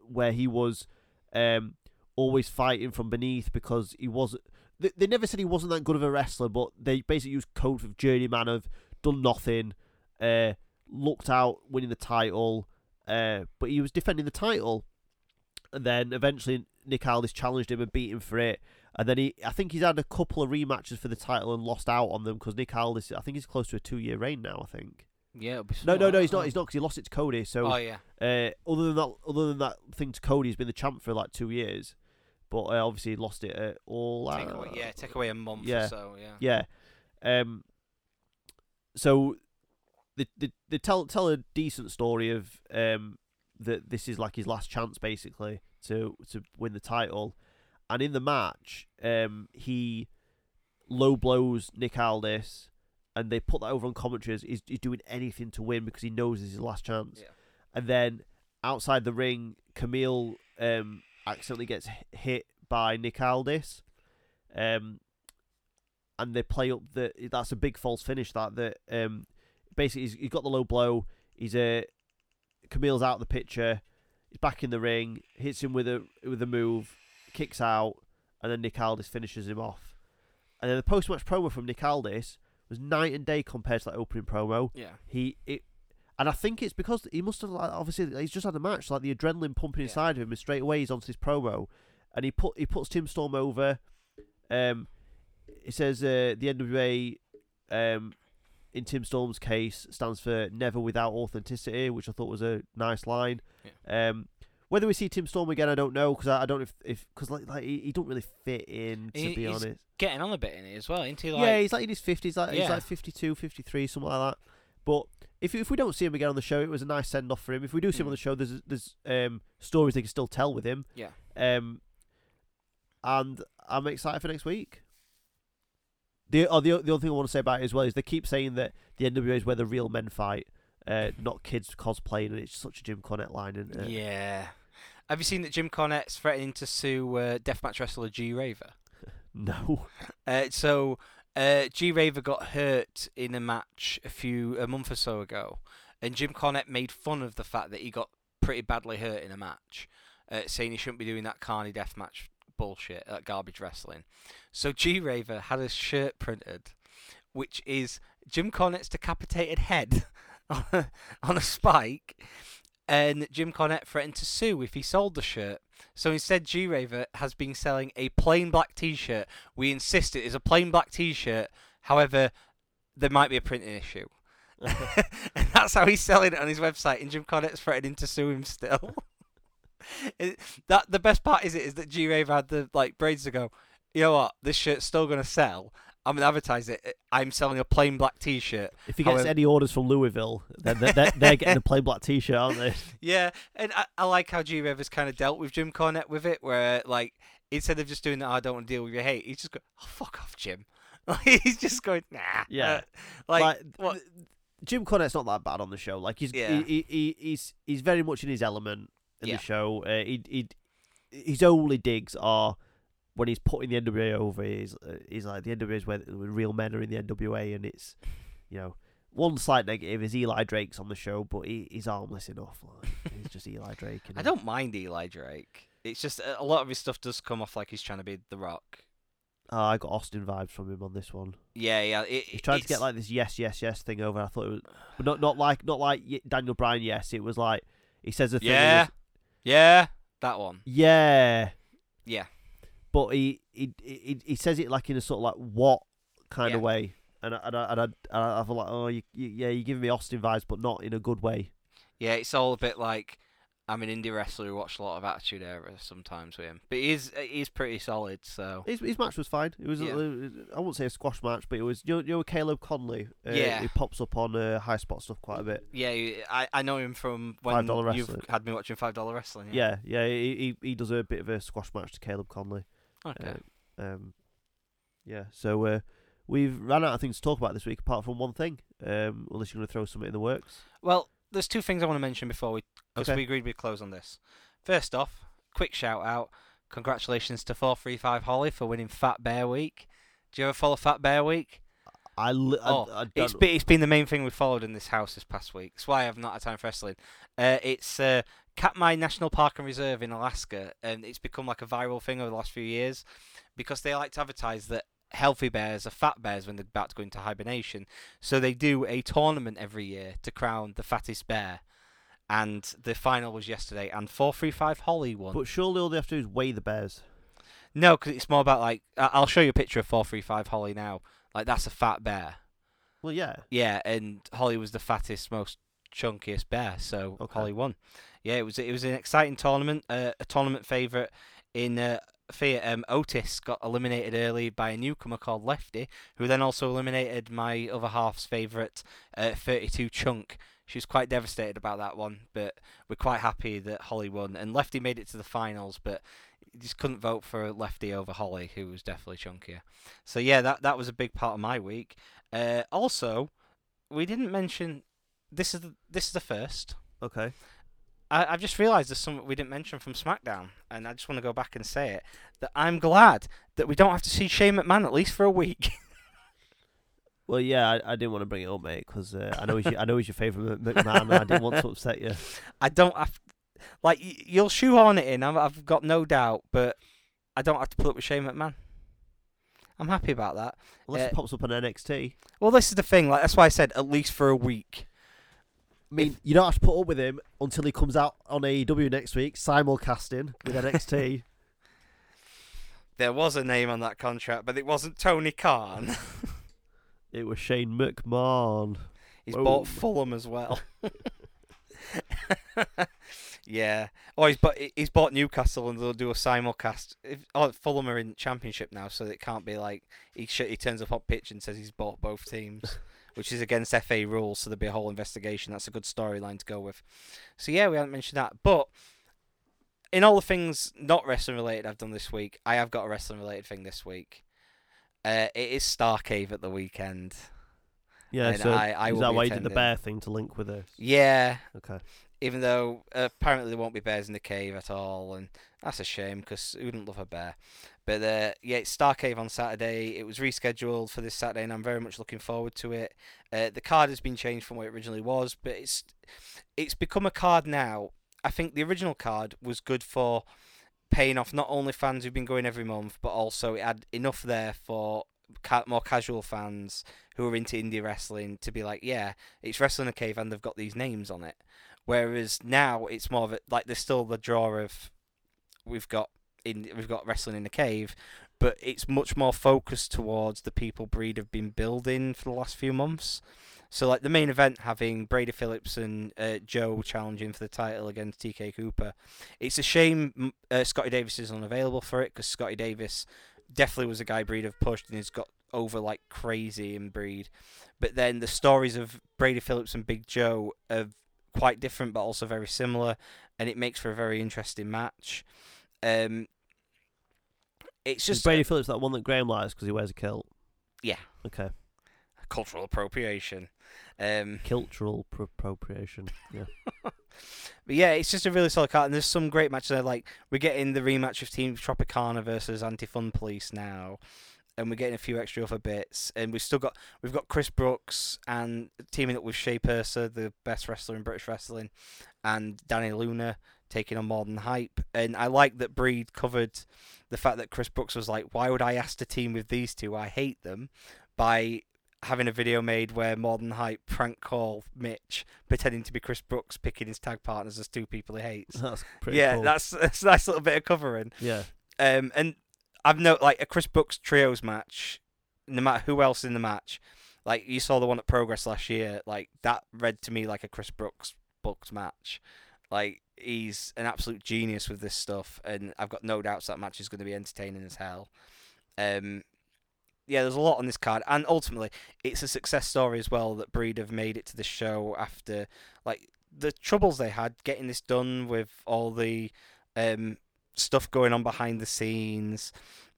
where he was um, always fighting from beneath because he was. They, they never said he wasn't that good of a wrestler, but they basically used code of journeyman of done nothing, uh, looked out winning the title, uh, but he was defending the title. And then eventually Nick Aldis challenged him and beat him for it. And then he, I think he's had a couple of rematches for the title and lost out on them because Nick Aldis, I think he's close to a two-year reign now. I think. Yeah. It'll be No, no, no, he's not. He's not because he lost it to Cody. So, Oh yeah. uh, other than that, other than that thing to Cody, he's been the champ for like two years, but uh, obviously he lost it at all. Take Out. away, yeah, take away a month yeah. or so. Yeah. Yeah. Um. So, they, they they tell tell a decent story of um that this is like his last chance basically to to win the title, and in the match, um he low blows Nick Aldis, and they put that over on commentaries. He's, he's doing anything to win because he knows this is his last chance. Yeah. And then outside the ring, Camille um accidentally gets hit by Nick Aldis. Um, and they play up the that's a big false finish that that um basically he's, he's got the low blow he's a Camille's out of the picture he's back in the ring hits him with a with a move kicks out and then Nick Aldis finishes him off and then the post match promo from Nick Aldis was night and day compared to that opening promo Yeah. he it and I think it's because he must have like, obviously he's just had a match like the adrenaline pumping Yeah. inside of him and straight away he's onto this promo and he put he puts Tim Storm over um it says uh, the NWA um in Tim Storm's case stands for never without authenticity which I thought was a nice line um whether we see Tim Storm again I don't know because I, I don't know if if because like, like he, he don't really fit in to He- be he's honest Getting on a bit in it as well, isn't he? Like, yeah, he's like in his fifties, like he's like 52, 53, something like that. But if if we don't see him again on the show, it was a nice send off for him. If we do see him Mm. on the show, there's there's um stories they can still tell with him. Yeah. Um, and I'm excited for next week. The oh, the the other thing I want to say about it as well is they keep saying that the NWA is where the real men fight, uh, not kids cosplaying, and it's such a Jim Cornette line, isn't it? Yeah. Have you seen that Jim Cornette's threatening to sue uh, deathmatch wrestler G Raver? [LAUGHS] No. [LAUGHS] Uh, so uh, G Raver got hurt in a match a few a month or so ago, and Jim Cornette made fun of the fact that he got pretty badly hurt in a match, uh, saying he shouldn't be doing that carny deathmatch bullshit, that garbage wrestling. So G Raver had a shirt printed, which is Jim Cornette's decapitated head [LAUGHS] on a, on a spike, and Jim Cornette threatened to sue if he sold the shirt. So instead, G Raver has been selling a plain black T-shirt. We insist it is a plain black T-shirt. However, there might be a printing issue, [LAUGHS] [LAUGHS] and that's how he's selling it on his website. And Jim Cornette's threatening to sue him still. It- that the best part is it is that G Raver had the like braids to go. You know what? This shirt's still gonna sell. I'm gonna advertise it. I'm selling a plain black T-shirt. If he gets However- any orders from Louisville, then they're, they're, they're getting a plain black T-shirt, aren't they? [LAUGHS] Yeah, and I, I like how G Raver's kind of dealt with Jim Cornette with it, where like instead of just doing that, I don't want to deal with your hate. He's just go, oh fuck off, Jim. [LAUGHS] Like he's just going, nah. Yeah. Uh, like, Like? Jim Cornette's not that bad on the show. Like he's Yeah. he, he, he he's he's very much in his element in Yeah. the show. Uh, he he his only digs are when he's putting the NWA over. He's uh, he's like the NWA is where the real men are in the NWA, and it's you know one slight negative is Eli Drake's on the show, but he, he's harmless enough. Like, he's just Eli [LAUGHS] Drake. And I don't mind Eli Drake. It's just a a lot of his stuff does come off like he's trying to be The Rock. Oh, I got Austin vibes from him on this one. Yeah, yeah. It, He's trying to get like this yes, yes, yes thing over. I thought it was, but not not like not like Daniel Bryan. Yes, it was like He says the thing. Yeah, yeah, that one. yeah. Yeah, But he, he he he says it like in a sort of like what kind Yeah. of way, and I, and I, and I, and I feel like oh you, you yeah you're giving me Austin vibes, but not in a good way. yeah. It's all a bit like I'm an indie wrestler who watched a lot of Attitude Era sometimes with him, but he's is he is pretty solid. So His, his match was fine. It was Yeah. a, I wouldn't say a squash match, but it was you know, you know Caleb Conley. Uh, Yeah. he pops up on uh, high spot stuff quite a bit. yeah, I I know him from when you've had me watching Five Dollar Wrestling. Yeah, yeah, he, he he does a bit of a squash match to Caleb Conley. Okay. Uh, um, yeah, so uh, we've ran out of things to talk about this week, apart from one thing. Um, unless you're going to throw something in the works. Well, there's two things I want to mention before we, because Okay. we agreed we'd close on this. First off, quick shout out, congratulations to 435 Holly for winning Fat Bear Week. Do you ever follow Fat Bear Week? I, li- Oh, I, don't It's been, it's been the main thing we've followed in this house this past week. That's why I've not had time for wrestling. Uh, it's uh, Katmai National Park and Reserve in Alaska, and it's become like a viral thing over the last few years because they like to advertise that healthy bears are fat bears when they're about to go into hibernation. So they do a tournament every year to crown the fattest bear. And the final was yesterday, and 435 Holly won. But surely all they have to do is weigh the bears. no, because it's more about like, I- I'll show you a picture of 435 Holly now. Like, that's a fat bear. Well, yeah. Yeah, and Holly was the fattest, most chunkiest bear, so Okay. Holly won. Yeah, it was it was an exciting tournament, uh, a tournament favourite in uh, Fiat. Um, Otis got eliminated early by a newcomer called Lefty, who then also eliminated my other half's favourite, uh, 32 Chunk. She was quite devastated about that one, but we're quite happy that Holly won. And Lefty made it to the finals, but just couldn't vote for Lefty over Holly, who was definitely chunkier. So yeah, that that was a big part of my week. Uh, also, we didn't mention this is the, this is the first. Okay. I, I've just realised there's something we didn't mention from SmackDown, and I just want to go back and say it. That I'm glad that we don't have to see Shane McMahon at least for a week. [LAUGHS] Well, yeah, I, I didn't want to bring it up, mate, because uh, I know he's your, I know he's your favourite McMahon. and I didn't want to upset you. [LAUGHS] I don't have, like, you'll shoehorn it in. I've, I've got no doubt, but I don't have to put up with Shane McMahon. I'm happy about that. Unless Uh, it pops up on NXT. Well, this is the thing. Like that's why I said at least for a week. I mean, you don't have to put up with him until he comes out on AEW next week, simulcasting with NXT. [LAUGHS] There was a name on that contract, but it wasn't Tony Khan. [LAUGHS] it was Shane McMahon. He's Whoa. bought Fulham as well. [LAUGHS] yeah. Oh, he's bought he's bought Newcastle and they'll do a simulcast. If, oh, Fulham are in Championship now, so it can't be like he sh- he turns up on pitch and says he's bought both teams, [LAUGHS] which is against FA rules. So there'll be a whole investigation. That's a good storyline to go with. So yeah, we haven't mentioned that, but. In all the things not wrestling related I've done this week, I have got a wrestling related thing this week. Uh, it is Starcave at the weekend. Yeah, And so I- I is that why you did the bear thing to link with this? Yeah, Okay. even though uh, apparently there won't be bears in the cave at all, and that's a shame because who wouldn't love a bear? But uh, yeah, it's Star Cave on Saturday. It was rescheduled for this Saturday, and I'm very much looking forward to it. Uh, the card has been changed from what it originally was, but it's it's become a card now. I think the original card was good for paying off not only fans who've been going every month, but also it had enough there for ca- more casual fans who are into indie wrestling to be like, yeah, it's Wrestling in a Cave, and they've got these names on it. Whereas now it's more of a like there's still the draw of we've got in we've got wrestling in the cave, but it's much more focused towards the people Breed have been building for the last few months. So like the main event having Brady Phillips and uh, Joe challenging for the title against TK Cooper. It's a shame uh, Scotty Davis is unavailable for it because Scotty Davis definitely was a guy Breed have pushed and has got over like crazy in Breed. But then the stories of Brady Phillips and Big Joe are quite different but also very similar, and it makes for a very interesting match. Um, it's Is just Brady Phillips that one that Graeme likes because he wears a kilt? Yeah. Okay. cultural appropriation. Um, Cultural pro- appropriation. Yeah. [LAUGHS] But yeah, it's just a really solid card, and there's some great matches there. Like we're getting the rematch of Team Tropicana versus Anti Fun Police now, and we're getting a few extra other bits, and we've still got we've got Chris Brooks and teaming up with Shay Purser, the best wrestler in British wrestling, and Danny Luna taking on More Than Hype. And I like that Breed covered the fact that Chris Brooks was like, "Why would I ask to team with these two? I hate them." By having a video made where Modern Hype prank call Mitch pretending to be Chris Brooks, picking his tag partners as two people he hates. [LAUGHS] That's pretty yeah, cool. that's [LAUGHS] that's a nice little bit of covering. yeah. Um, and I've no like a Chris Brooks trios match. No matter who else in the match, like you saw the one at Progress last year, like that read to me like a Chris Brooks booked match. Like he's an absolute genius with this stuff, and I've got no doubts that match is going to be entertaining as hell. Um, yeah, there's a lot on this card, and ultimately, it's a success story as well that Breed have made it to the show after like the troubles they had getting this done with all the um, stuff going on behind the scenes,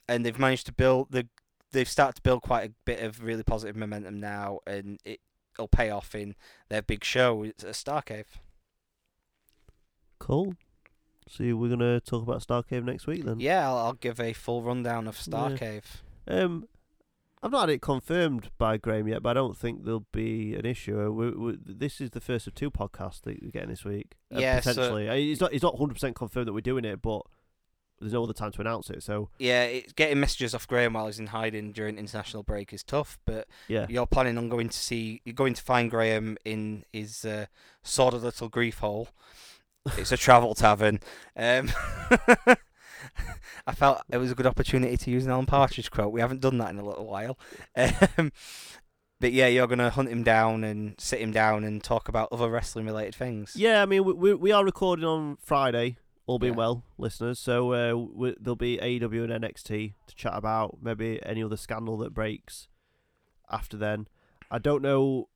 and they've managed to build the. They've started to build quite a bit of really positive momentum now, and it'll pay off in their big show at Starcave. Cool. See, we're gonna talk about Starcave next week then. Yeah, I'll, I'll give a full rundown of Yeah. Starcave. Um, I've not had it confirmed by Graeme yet, but I don't think there'll be an issue. Uh, We, we, this is the first of two podcasts that we're getting this week. Uh, Yeah, so- potentially. Uh, It's not. It's not hundred percent confirmed that we're doing it, but there's no other time to announce it. So Yeah, it's getting messages off Graeme while he's in hiding during international break is tough, but yeah, you're planning on going to see you're going to find Graeme in his uh, sordid little grief hole. It's a travel tavern. Um, [LAUGHS] [LAUGHS] I felt it was a good opportunity to use an Alan Partridge quote. We haven't done that in a little while. [LAUGHS] Um, but yeah, you're gonna hunt him down and sit him down and talk about other wrestling related things. yeah. I mean, we we, we are recording on Friday, all being Yeah. well, listeners. So uh, we, there'll be AEW and NXT to chat about. Maybe any other scandal that breaks after then. I don't know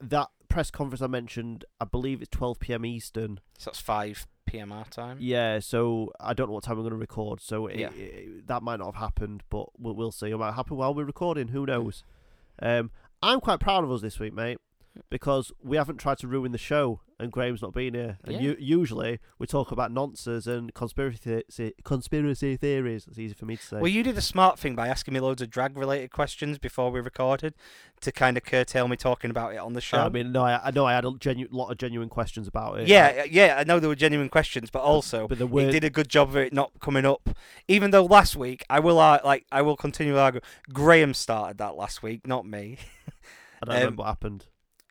that press conference I mentioned. I believe it's 12 p.m. Eastern. So that's five PM our time. Yeah, so I don't know what time we're going to record, so it, Yeah. it- that might not have happened, but we'll, we'll see. It might happen while we're recording. Who knows? Um, I'm quite proud of us this week, mate, because we haven't tried to ruin the show, and Graeme's not been here. And Yeah. u- usually we talk about nonsense and conspiracy the- conspiracy theories. It's easy for me to say. Well, you did a smart thing by asking me loads of drag related questions before we recorded to kind of curtail me talking about it on the show. I mean, no, I, I know I had a genu- lot of genuine questions about it. yeah, yeah, I know there were genuine questions, but also but the it word did a good job of it not coming up. Even though last week I will uh, like I will continue to argue. Graeme started that last week, not me. I don't um, remember what happened.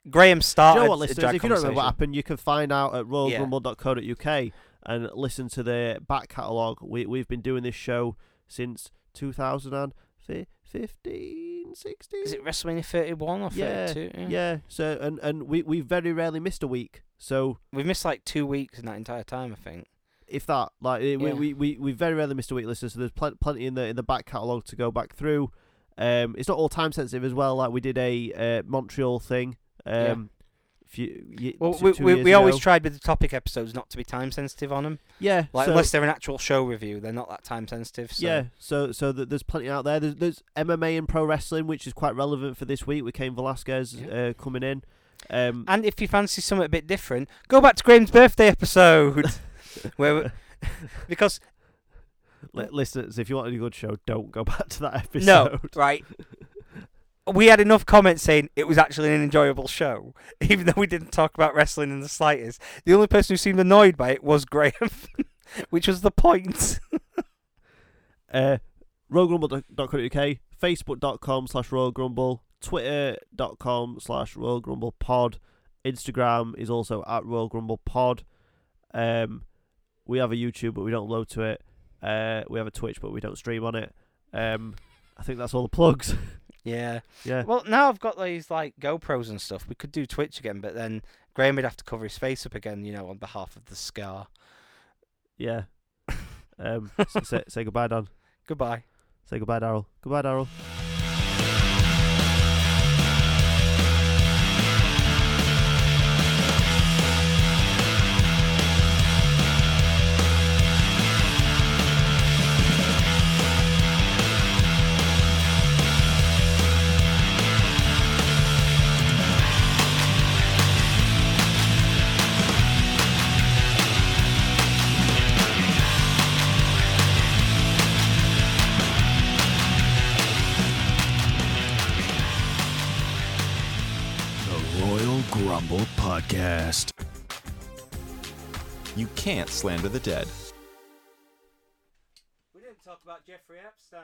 Graeme Do started. you know what, listeners? If you don't remember what happened, you can find out at Yeah. royalgrumble.co.uk and listen to the back catalogue. We, we've been doing this show since 2015, 16? Is it WrestleMania 31 or 32? Yeah. Yeah, so, and, and we, we very rarely missed a week. So, We've missed like two weeks in that entire time, I think. if that, like, eh, we, Yeah. we, we, we very rarely missed a week, listeners. So, there's pl- plenty in the in the back catalogue to go back through. Um, it's not all time sensitive as well. Like, we did a uh, Montreal thing. Yeah. Um, few, ye- Well, two- we, two we, we always tried with the topic episodes not to be time sensitive on them. Yeah, Like so- unless they're an actual show review, they're not that time sensitive. So. Yeah, so so th- there's plenty out there. There's, there's MMA and pro wrestling, which is quite relevant for this week We Cain Velasquez Yeah. uh, coming in. Um, And if you fancy something a bit different, go back to Graeme's birthday episode, [LAUGHS] where because li- listeners, if you want a good show, don't go back to that episode. no, right. [LAUGHS] We had enough comments saying it was actually an enjoyable show, [LAUGHS] even though we didn't talk about wrestling in the slightest. The only person who seemed annoyed by it was Graeme, [LAUGHS] which was the point. [LAUGHS] Uh, royalgrumble.co.uk, facebook.com slash royalgrumble, twitter.com slash royalgrumblepod, Instagram is also at royalgrumblepod. Um, we have a YouTube, but we don't load to it. Uh, we have a Twitch, but we don't stream on it. Um, I think that's all the plugs. Yeah. yeah. Well, now I've got these like GoPros and stuff. We could do Twitch again, but then Graeme would have to cover his face up again, you know, on behalf of the scar. Yeah. [LAUGHS] Um, say, say goodbye, Don. Goodbye. Say goodbye, Daryl. Goodbye, Daryl. Podcast. You can't slander the dead. We didn't talk about Jeffrey Epstein.